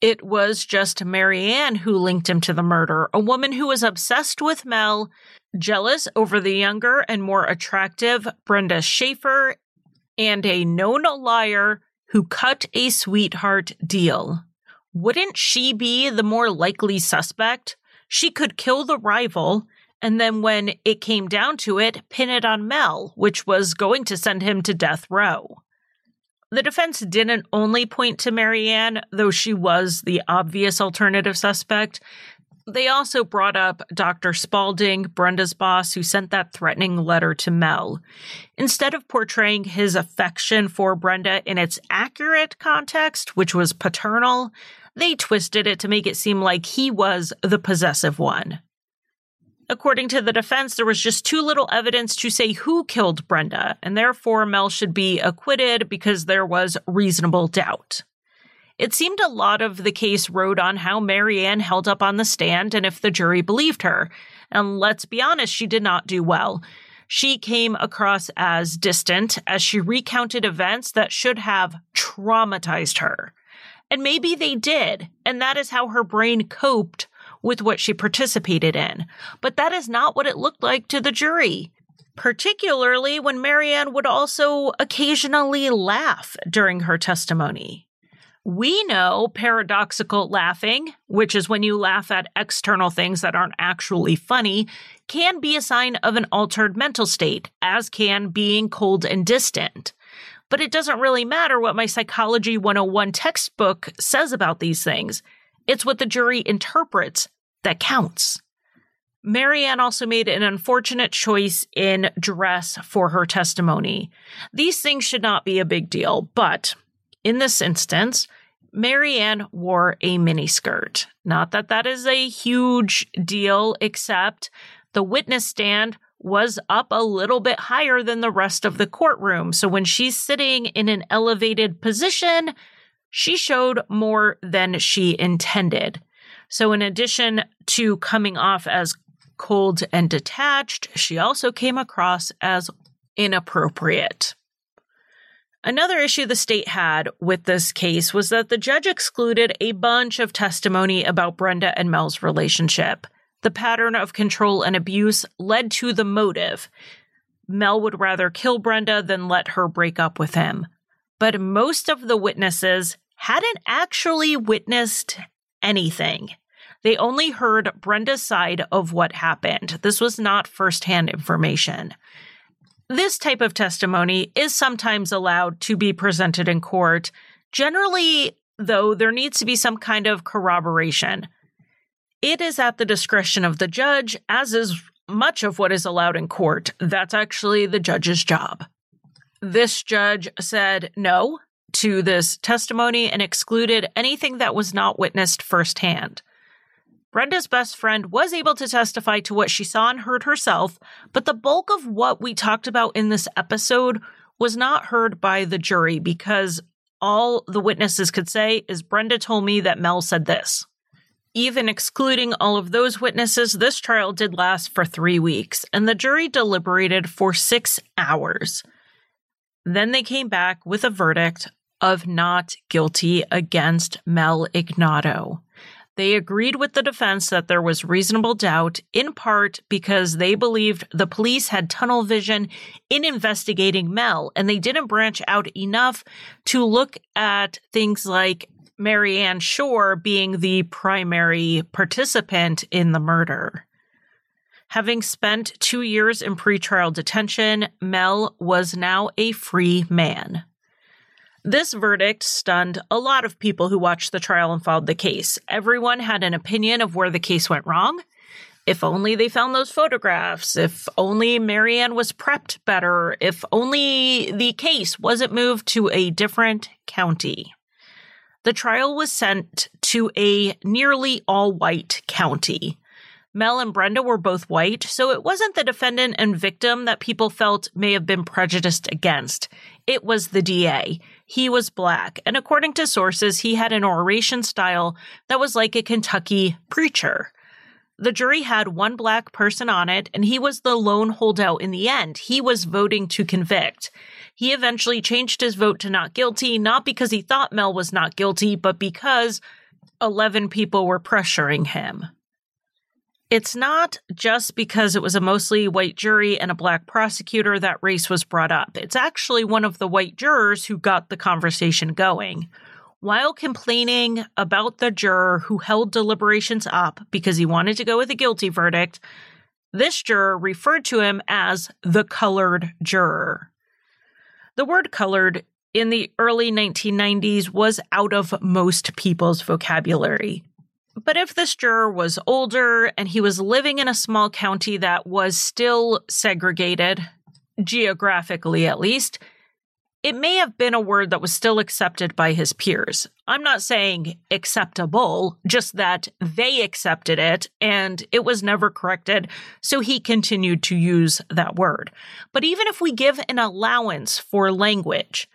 A: It was just Mary Ann who linked him to the murder, a woman who was obsessed with Mel, jealous over the younger and more attractive Brenda Schaefer, and a known liar who cut a sweetheart deal. Wouldn't she be the more likely suspect? She could kill the rival and then when it came down to it, pin it on Mel, which was going to send him to death row. The defense didn't only point to Mary Ann, though she was the obvious alternative suspect. They also brought up Dr. Spalding, Brenda's boss, who sent that threatening letter to Mel. Instead of portraying his affection for Brenda in its accurate context, which was paternal, they twisted it to make it seem like he was the possessive one. According to the defense, there was just too little evidence to say who killed Brenda, and therefore Mel should be acquitted because there was reasonable doubt. It seemed a lot of the case rode on how Mary Ann held up on the stand and if the jury believed her. And let's be honest, she did not do well. She came across as distant as she recounted events that should have traumatized her. And maybe they did, and that is how her brain coped with what she participated in. But that is not what it looked like to the jury. Particularly when Mary Ann would also occasionally laugh during her testimony. We know paradoxical laughing, which is when you laugh at external things that aren't actually funny, can be a sign of an altered mental state, as can being cold and distant. but it doesn't really matter what my Psychology 101 textbook says about these things. It's what the jury interprets that counts. Mary Ann also made an unfortunate choice in dress for her testimony. These things should not be a big deal, but in this instance, Mary Ann wore a miniskirt. Not that that is a huge deal, except the witness stand was up a little bit higher than the rest of the courtroom. So when she's sitting in an elevated position, she showed more than she intended. So, in addition to coming off as cold and detached, she also came across as inappropriate. Another issue the state had with this case was that the judge excluded a bunch of testimony about Brenda and Mel's relationship. The pattern of control and abuse led to the motive. Mel would rather kill Brenda than let her break up with him. But most of the witnesses hadn't actually witnessed anything. They only heard Brenda's side of what happened. This was not firsthand information. This type of testimony is sometimes allowed to be presented in court. Generally, though, there needs to be some kind of corroboration. It is at the discretion of the judge, as is much of what is allowed in court. That's actually the judge's job. This judge said no to this testimony and excluded anything that was not witnessed firsthand. Brenda's best friend was able to testify to what she saw and heard herself, but the bulk of what we talked about in this episode was not heard by the jury because all the witnesses could say is Brenda told me that Mel said this. Even excluding all of those witnesses, this trial did last for three weeks, and the jury deliberated for six hours. Then they came back with a verdict of not guilty against Mel Ignatow. They agreed with the defense that there was reasonable doubt, in part because they believed the police had tunnel vision in investigating Mel, and they didn't branch out enough to look at things like Mary Ann Shore being the primary participant in the murder. Having spent two years in pretrial detention, Mel was now a free man. This verdict stunned a lot of people who watched the trial and followed the case. Everyone had an opinion of where the case went wrong. If only they found those photographs. If only Mary Ann was prepped better. If only the case wasn't moved to a different county. The trial was sent to a nearly all white county. Mel and Brenda were both white, so it wasn't the defendant and victim that people felt may have been prejudiced against. It was the DA. He was black, and according to sources, he had an oration style that was like a Kentucky preacher. The jury had one black person on it, and he was the lone holdout in the end. He was voting to convict. He eventually changed his vote to not guilty, not because he thought Mel was not guilty, but because 11 people were pressuring him. It's not just because it was a mostly white jury and a black prosecutor that race was brought up. It's actually one of the white jurors who got the conversation going. While complaining about the juror who held deliberations up because he wanted to go with a guilty verdict, this juror referred to him as the colored juror. The word colored in the early 1990s was out of most people's vocabulary. But if this juror was older and he was living in a small county that was still segregated, geographically at least, it may have been a word that was still accepted by his peers. I'm not saying acceptable, just that they accepted it and it was never corrected, so he continued to use that word. But even if we give an allowance for language,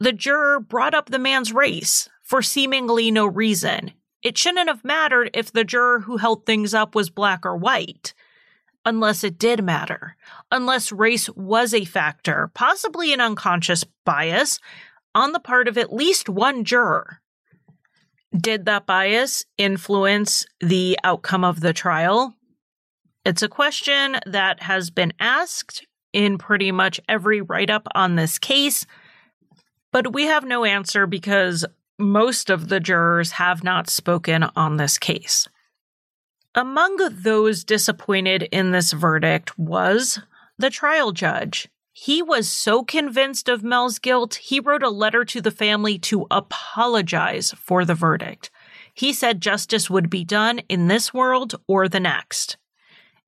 A: the juror brought up the man's race for seemingly no reason. It shouldn't have mattered if the juror who held things up was black or white, unless it did matter, unless race was a factor, possibly an unconscious bias on the part of at least one juror. Did that bias influence the outcome of the trial? It's a question that has been asked in pretty much every write up on this case, but we have no answer because most of the jurors have not spoken on this case. Among those disappointed in this verdict was the trial judge. He was so convinced of Mel's guilt, he wrote a letter to the family to apologize for the verdict. He said justice would be done in this world or the next.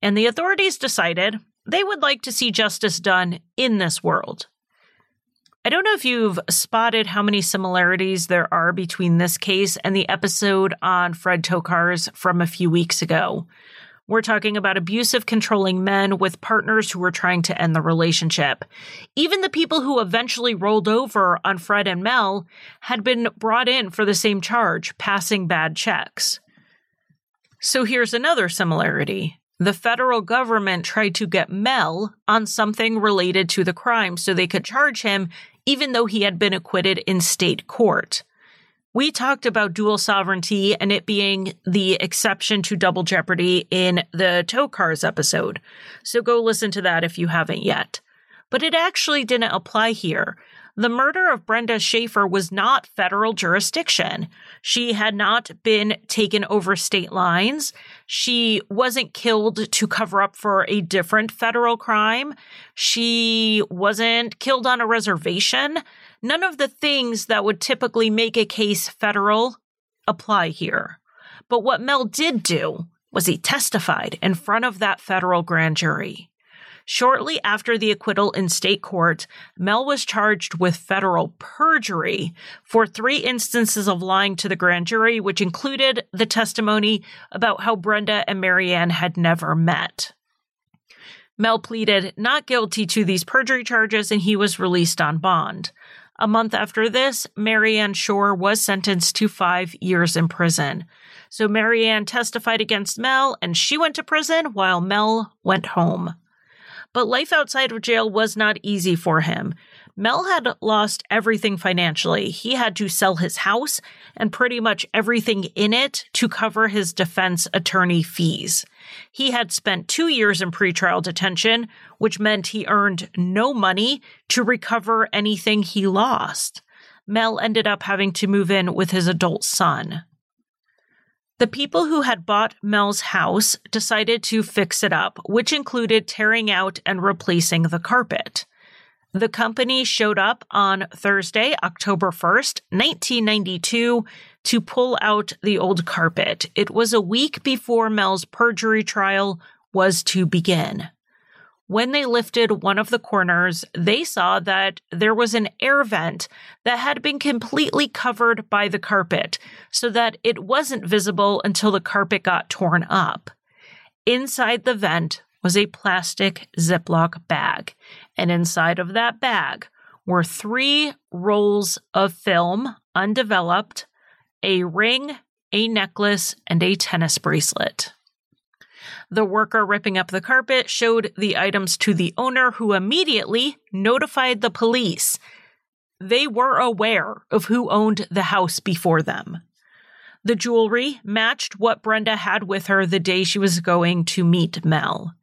A: And the authorities decided they would like to see justice done in this world. I don't know if you've spotted how many similarities there are between this case and the episode on Fred Tokars from a few weeks ago. We're talking about abusive, controlling men with partners who were trying to end the relationship. Even the people who eventually rolled over on Fred and Mel had been brought in for the same charge, passing bad checks. So here's another similarity the federal government tried to get Mel on something related to the crime so they could charge him, even though he had been acquitted in state court. We talked about dual sovereignty and it being the exception to double jeopardy in the Tokars episode. So go listen to that if you haven't yet. But it actually didn't apply here the murder of Brenda Schaefer was not federal jurisdiction. She had not been taken over state lines. She wasn't killed to cover up for a different federal crime. She wasn't killed on a reservation. None of the things that would typically make a case federal apply here. But what Mel did do was he testified in front of that federal grand jury. Shortly after the acquittal in state court, Mel was charged with federal perjury for three instances of lying to the grand jury, which included the testimony about how Brenda and Mary Ann had never met. Mel pleaded not guilty to these perjury charges and he was released on bond. A month after this, Mary Ann Shore was sentenced to five years in prison. So Mary Ann testified against Mel and she went to prison while Mel went home. But life outside of jail was not easy for him. Mel had lost everything financially. He had to sell his house and pretty much everything in it to cover his defense attorney fees. He had spent two years in pretrial detention, which meant he earned no money to recover anything he lost. Mel ended up having to move in with his adult son. The people who had bought Mel's house decided to fix it up, which included tearing out and replacing the carpet. The company showed up on Thursday, October 1st, 1992, to pull out the old carpet. It was a week before Mel's perjury trial was to begin. When they lifted one of the corners, they saw that there was an air vent that had been completely covered by the carpet so that it wasn't visible until the carpet got torn up. Inside the vent was a plastic Ziploc bag, and inside of that bag were three rolls of film, undeveloped, a ring, a necklace, and a tennis bracelet. The worker ripping up the carpet showed the items to the owner, who immediately notified the police. They were aware of who owned the house before them. The jewelry matched what Brenda had with her the day she was going to meet Mel.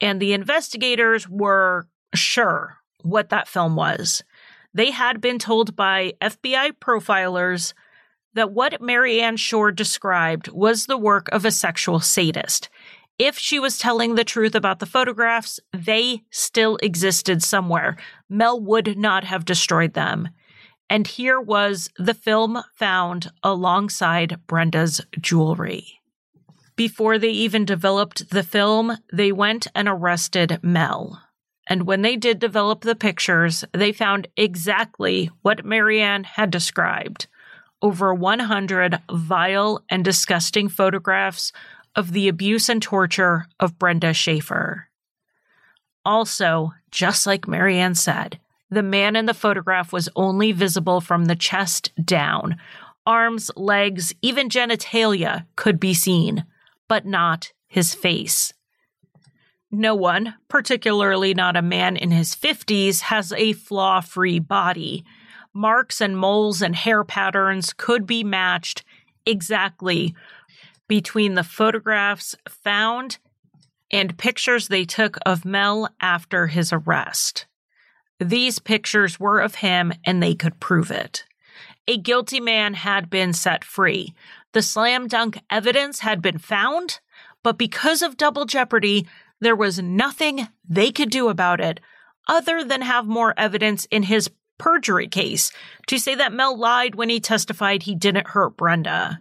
A: And the investigators were sure what that film was. They had been told by FBI profilers that what Mary Ann Shore described was the work of a sexual sadist if she was telling the truth about the photographs, they still existed somewhere. Mel would not have destroyed them. And here was the film found alongside Brenda's jewelry. Before they even developed the film, they went and arrested Mel. And when they did develop the pictures, they found exactly what Mary Ann had described over 100 vile and disgusting photographs of the abuse and torture of Brenda Schaefer. Also, just like Mary Ann said, the man in the photograph was only visible from the chest down. Arms, legs, even genitalia could be seen, but not his face. No one, particularly not a man in his 50s, has a flaw free body. Marks and moles and hair patterns could be matched exactly between the photographs found and pictures they took of Mel after his arrest. These pictures were of him and they could prove it. A guilty man had been set free. The slam dunk evidence had been found, but because of double jeopardy, there was nothing they could do about it other than have more evidence in his perjury case to say that Mel lied when he testified he didn't hurt Brenda.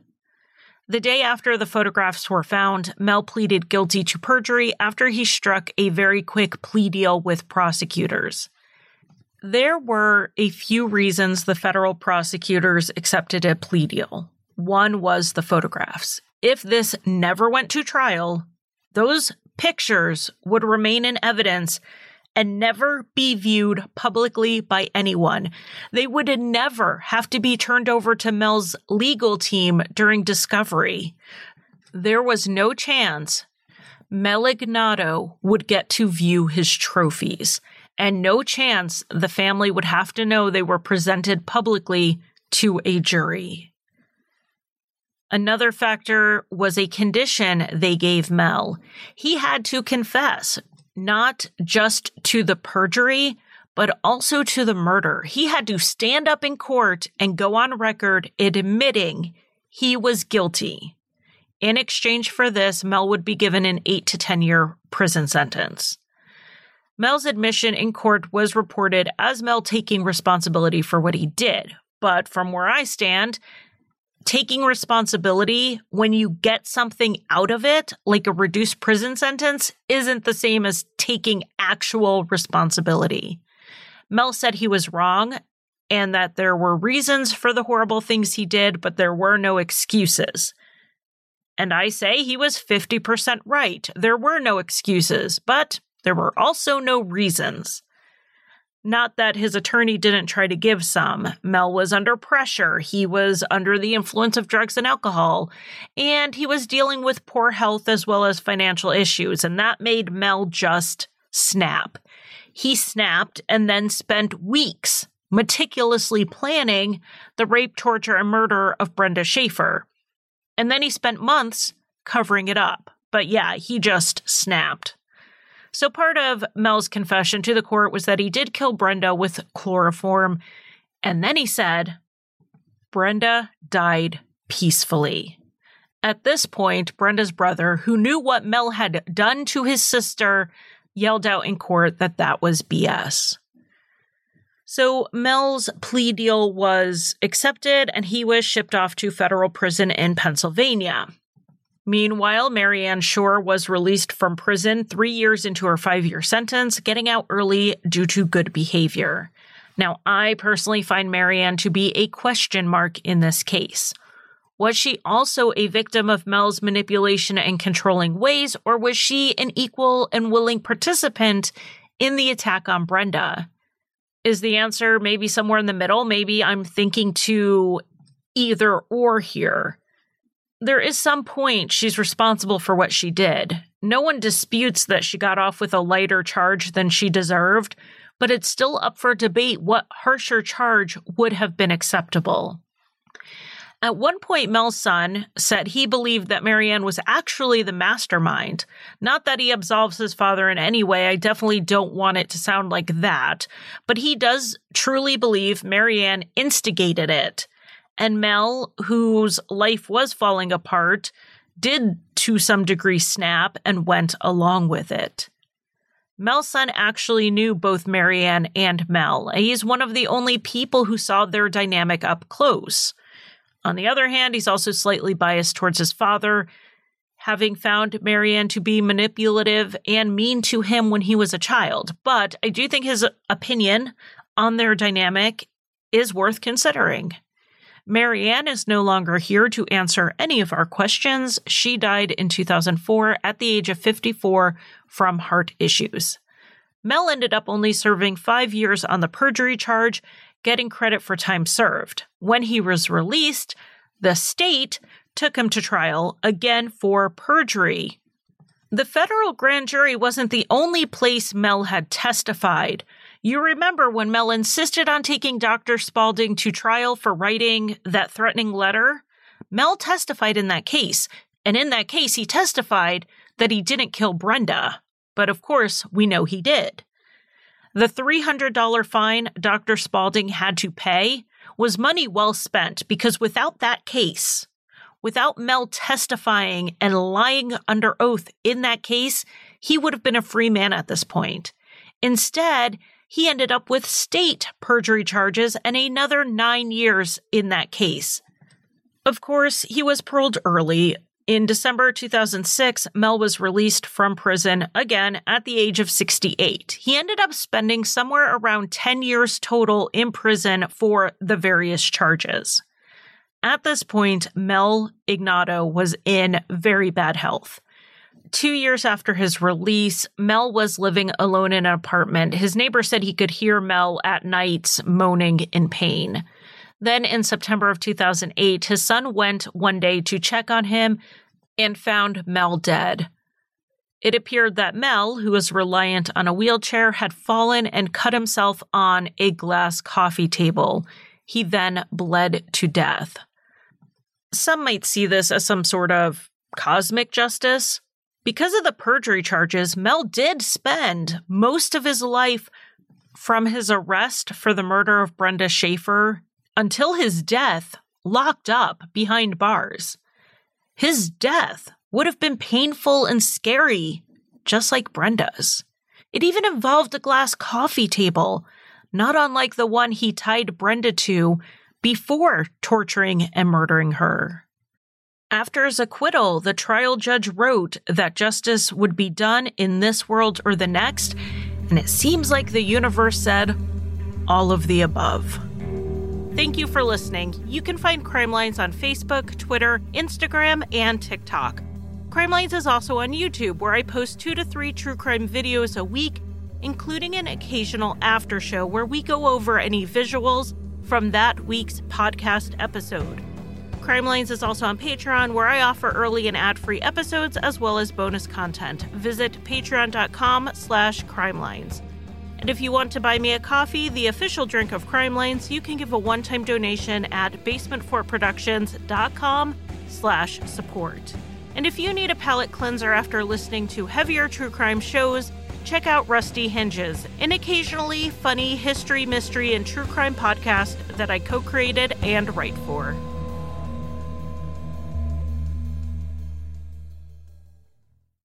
A: The day after the photographs were found, Mel pleaded guilty to perjury after he struck a very quick plea deal with prosecutors. There were a few reasons the federal prosecutors accepted a plea deal. One was the photographs. If this never went to trial, those pictures would remain in evidence and never be viewed publicly by anyone. They would never have to be turned over to Mel's legal team during discovery. There was no chance Mel Ignatow would get to view his trophies, and no chance the family would have to know they were presented publicly to a jury. Another factor was a condition they gave Mel. He had to confess not just to the perjury, but also to the murder. He had to stand up in court and go on record admitting he was guilty. In exchange for this, Mel would be given an 8 to 10 year prison sentence. Mel's admission in court was reported as Mel taking responsibility for what he did. But from where I stand, taking responsibility when you get something out of it, like a reduced prison sentence, isn't the same as taking actual responsibility. Mel said he was wrong and that there were reasons for the horrible things he did, but there were no excuses. And I say he was 50% right. There were no excuses, but there were also no reasons. Not that his attorney didn't try to give some. Mel was under pressure. He was under the influence of drugs and alcohol. And he was dealing with poor health as well as financial issues. And that made Mel just snap. He snapped and then spent weeks meticulously planning the rape, torture, and murder of Brenda Schaefer. And then he spent months covering it up. But yeah, he just snapped. So part of Mel's confession to the court was that he did kill Brenda with chloroform. And then he said, Brenda died peacefully. At this point, Brenda's brother, who knew what Mel had done to his sister, yelled out in court that that was BS. So Mel's plea deal was accepted and he was shipped off to federal prison in Pennsylvania. Meanwhile, Mary Ann Shore was released from prison three years into her five year sentence, getting out early due to good behavior. Now, I personally find Mary Ann to be a question mark in this case. Was she also a victim of Mel's manipulation and controlling ways, or was she an equal and willing participant in the attack on Brenda? Is the answer maybe somewhere in the middle? Maybe I'm thinking to either or here there is some point she's responsible for what she did. No one disputes that she got off with a lighter charge than she deserved, but it's still up for debate what harsher charge would have been acceptable. At one point, Mel's son said he believed that Mary Ann was actually the mastermind. Not that he absolves his father in any way. I definitely don't want it to sound like that. But he does truly believe Mary Ann instigated it. And Mel, whose life was falling apart, did to some degree snap and went along with it. Mel's son actually knew both Mary Ann and Mel. He's one of the only people who saw their dynamic up close. On the other hand, he's also slightly biased towards his father, having found Mary Ann to be manipulative and mean to him when he was a child. But I do think his opinion on their dynamic is worth considering. Mary Ann is no longer here to answer any of our questions. She died in 2004 at the age of 54 from heart issues. Mel ended up only serving five years on the perjury charge, getting credit for time served. When he was released, the state took him to trial again for perjury. The federal grand jury wasn't the only place Mel had testified. You remember when Mel insisted on taking Dr. Spaulding to trial for writing that threatening letter? Mel testified in that case, and in that case, he testified that he didn't kill Brenda. But of course, we know he did. The $300 fine Dr. Spaulding had to pay was money well spent because without that case, without Mel testifying and lying under oath in that case, he would have been a free man at this point. Instead, he ended up with state perjury charges and another nine years in that case. Of course, he was paroled early. In December 2006, Mel was released from prison again at the age of 68. He ended up spending somewhere around 10 years total in prison for the various charges. At this point, Mel Ignatow was in very bad health. Two years after his release, Mel was living alone in an apartment. His neighbor said he could hear Mel at nights moaning in pain. Then in September of 2008, his son went one day to check on him and found Mel dead. It appeared that Mel, who was reliant on a wheelchair, had fallen and cut himself on a glass coffee table. He then bled to death. Some might see this as some sort of cosmic justice. Because of the perjury charges, Mel did spend most of his life from his arrest for the murder of Brenda Schaefer until his death locked up behind bars. His death would have been painful and scary, just like Brenda's. It even involved a glass coffee table, not unlike the one he tied Brenda to before torturing and murdering her. After his acquittal, the trial judge wrote that justice would be done in this world or the next, and it seems like the universe said all of the above. Thank you for listening. You can find Crime Lines on Facebook, Twitter, Instagram, and TikTok. Crime Lines is also on YouTube, where I post two to three true crime videos a week, including an occasional after show where we go over any visuals from that week's podcast episode. Crime Lines is also on Patreon, where I offer early and ad-free episodes as well as bonus content. Visit patreon.com slash crimelines. And if you want to buy me a coffee, the official drink of Crime Lines, you can give a one-time donation at basementfortproductions.com slash support. And if you need a palate cleanser after listening to heavier true crime shows, check out Rusty Hinges, an occasionally funny history, mystery, and true crime podcast that I co created and write for.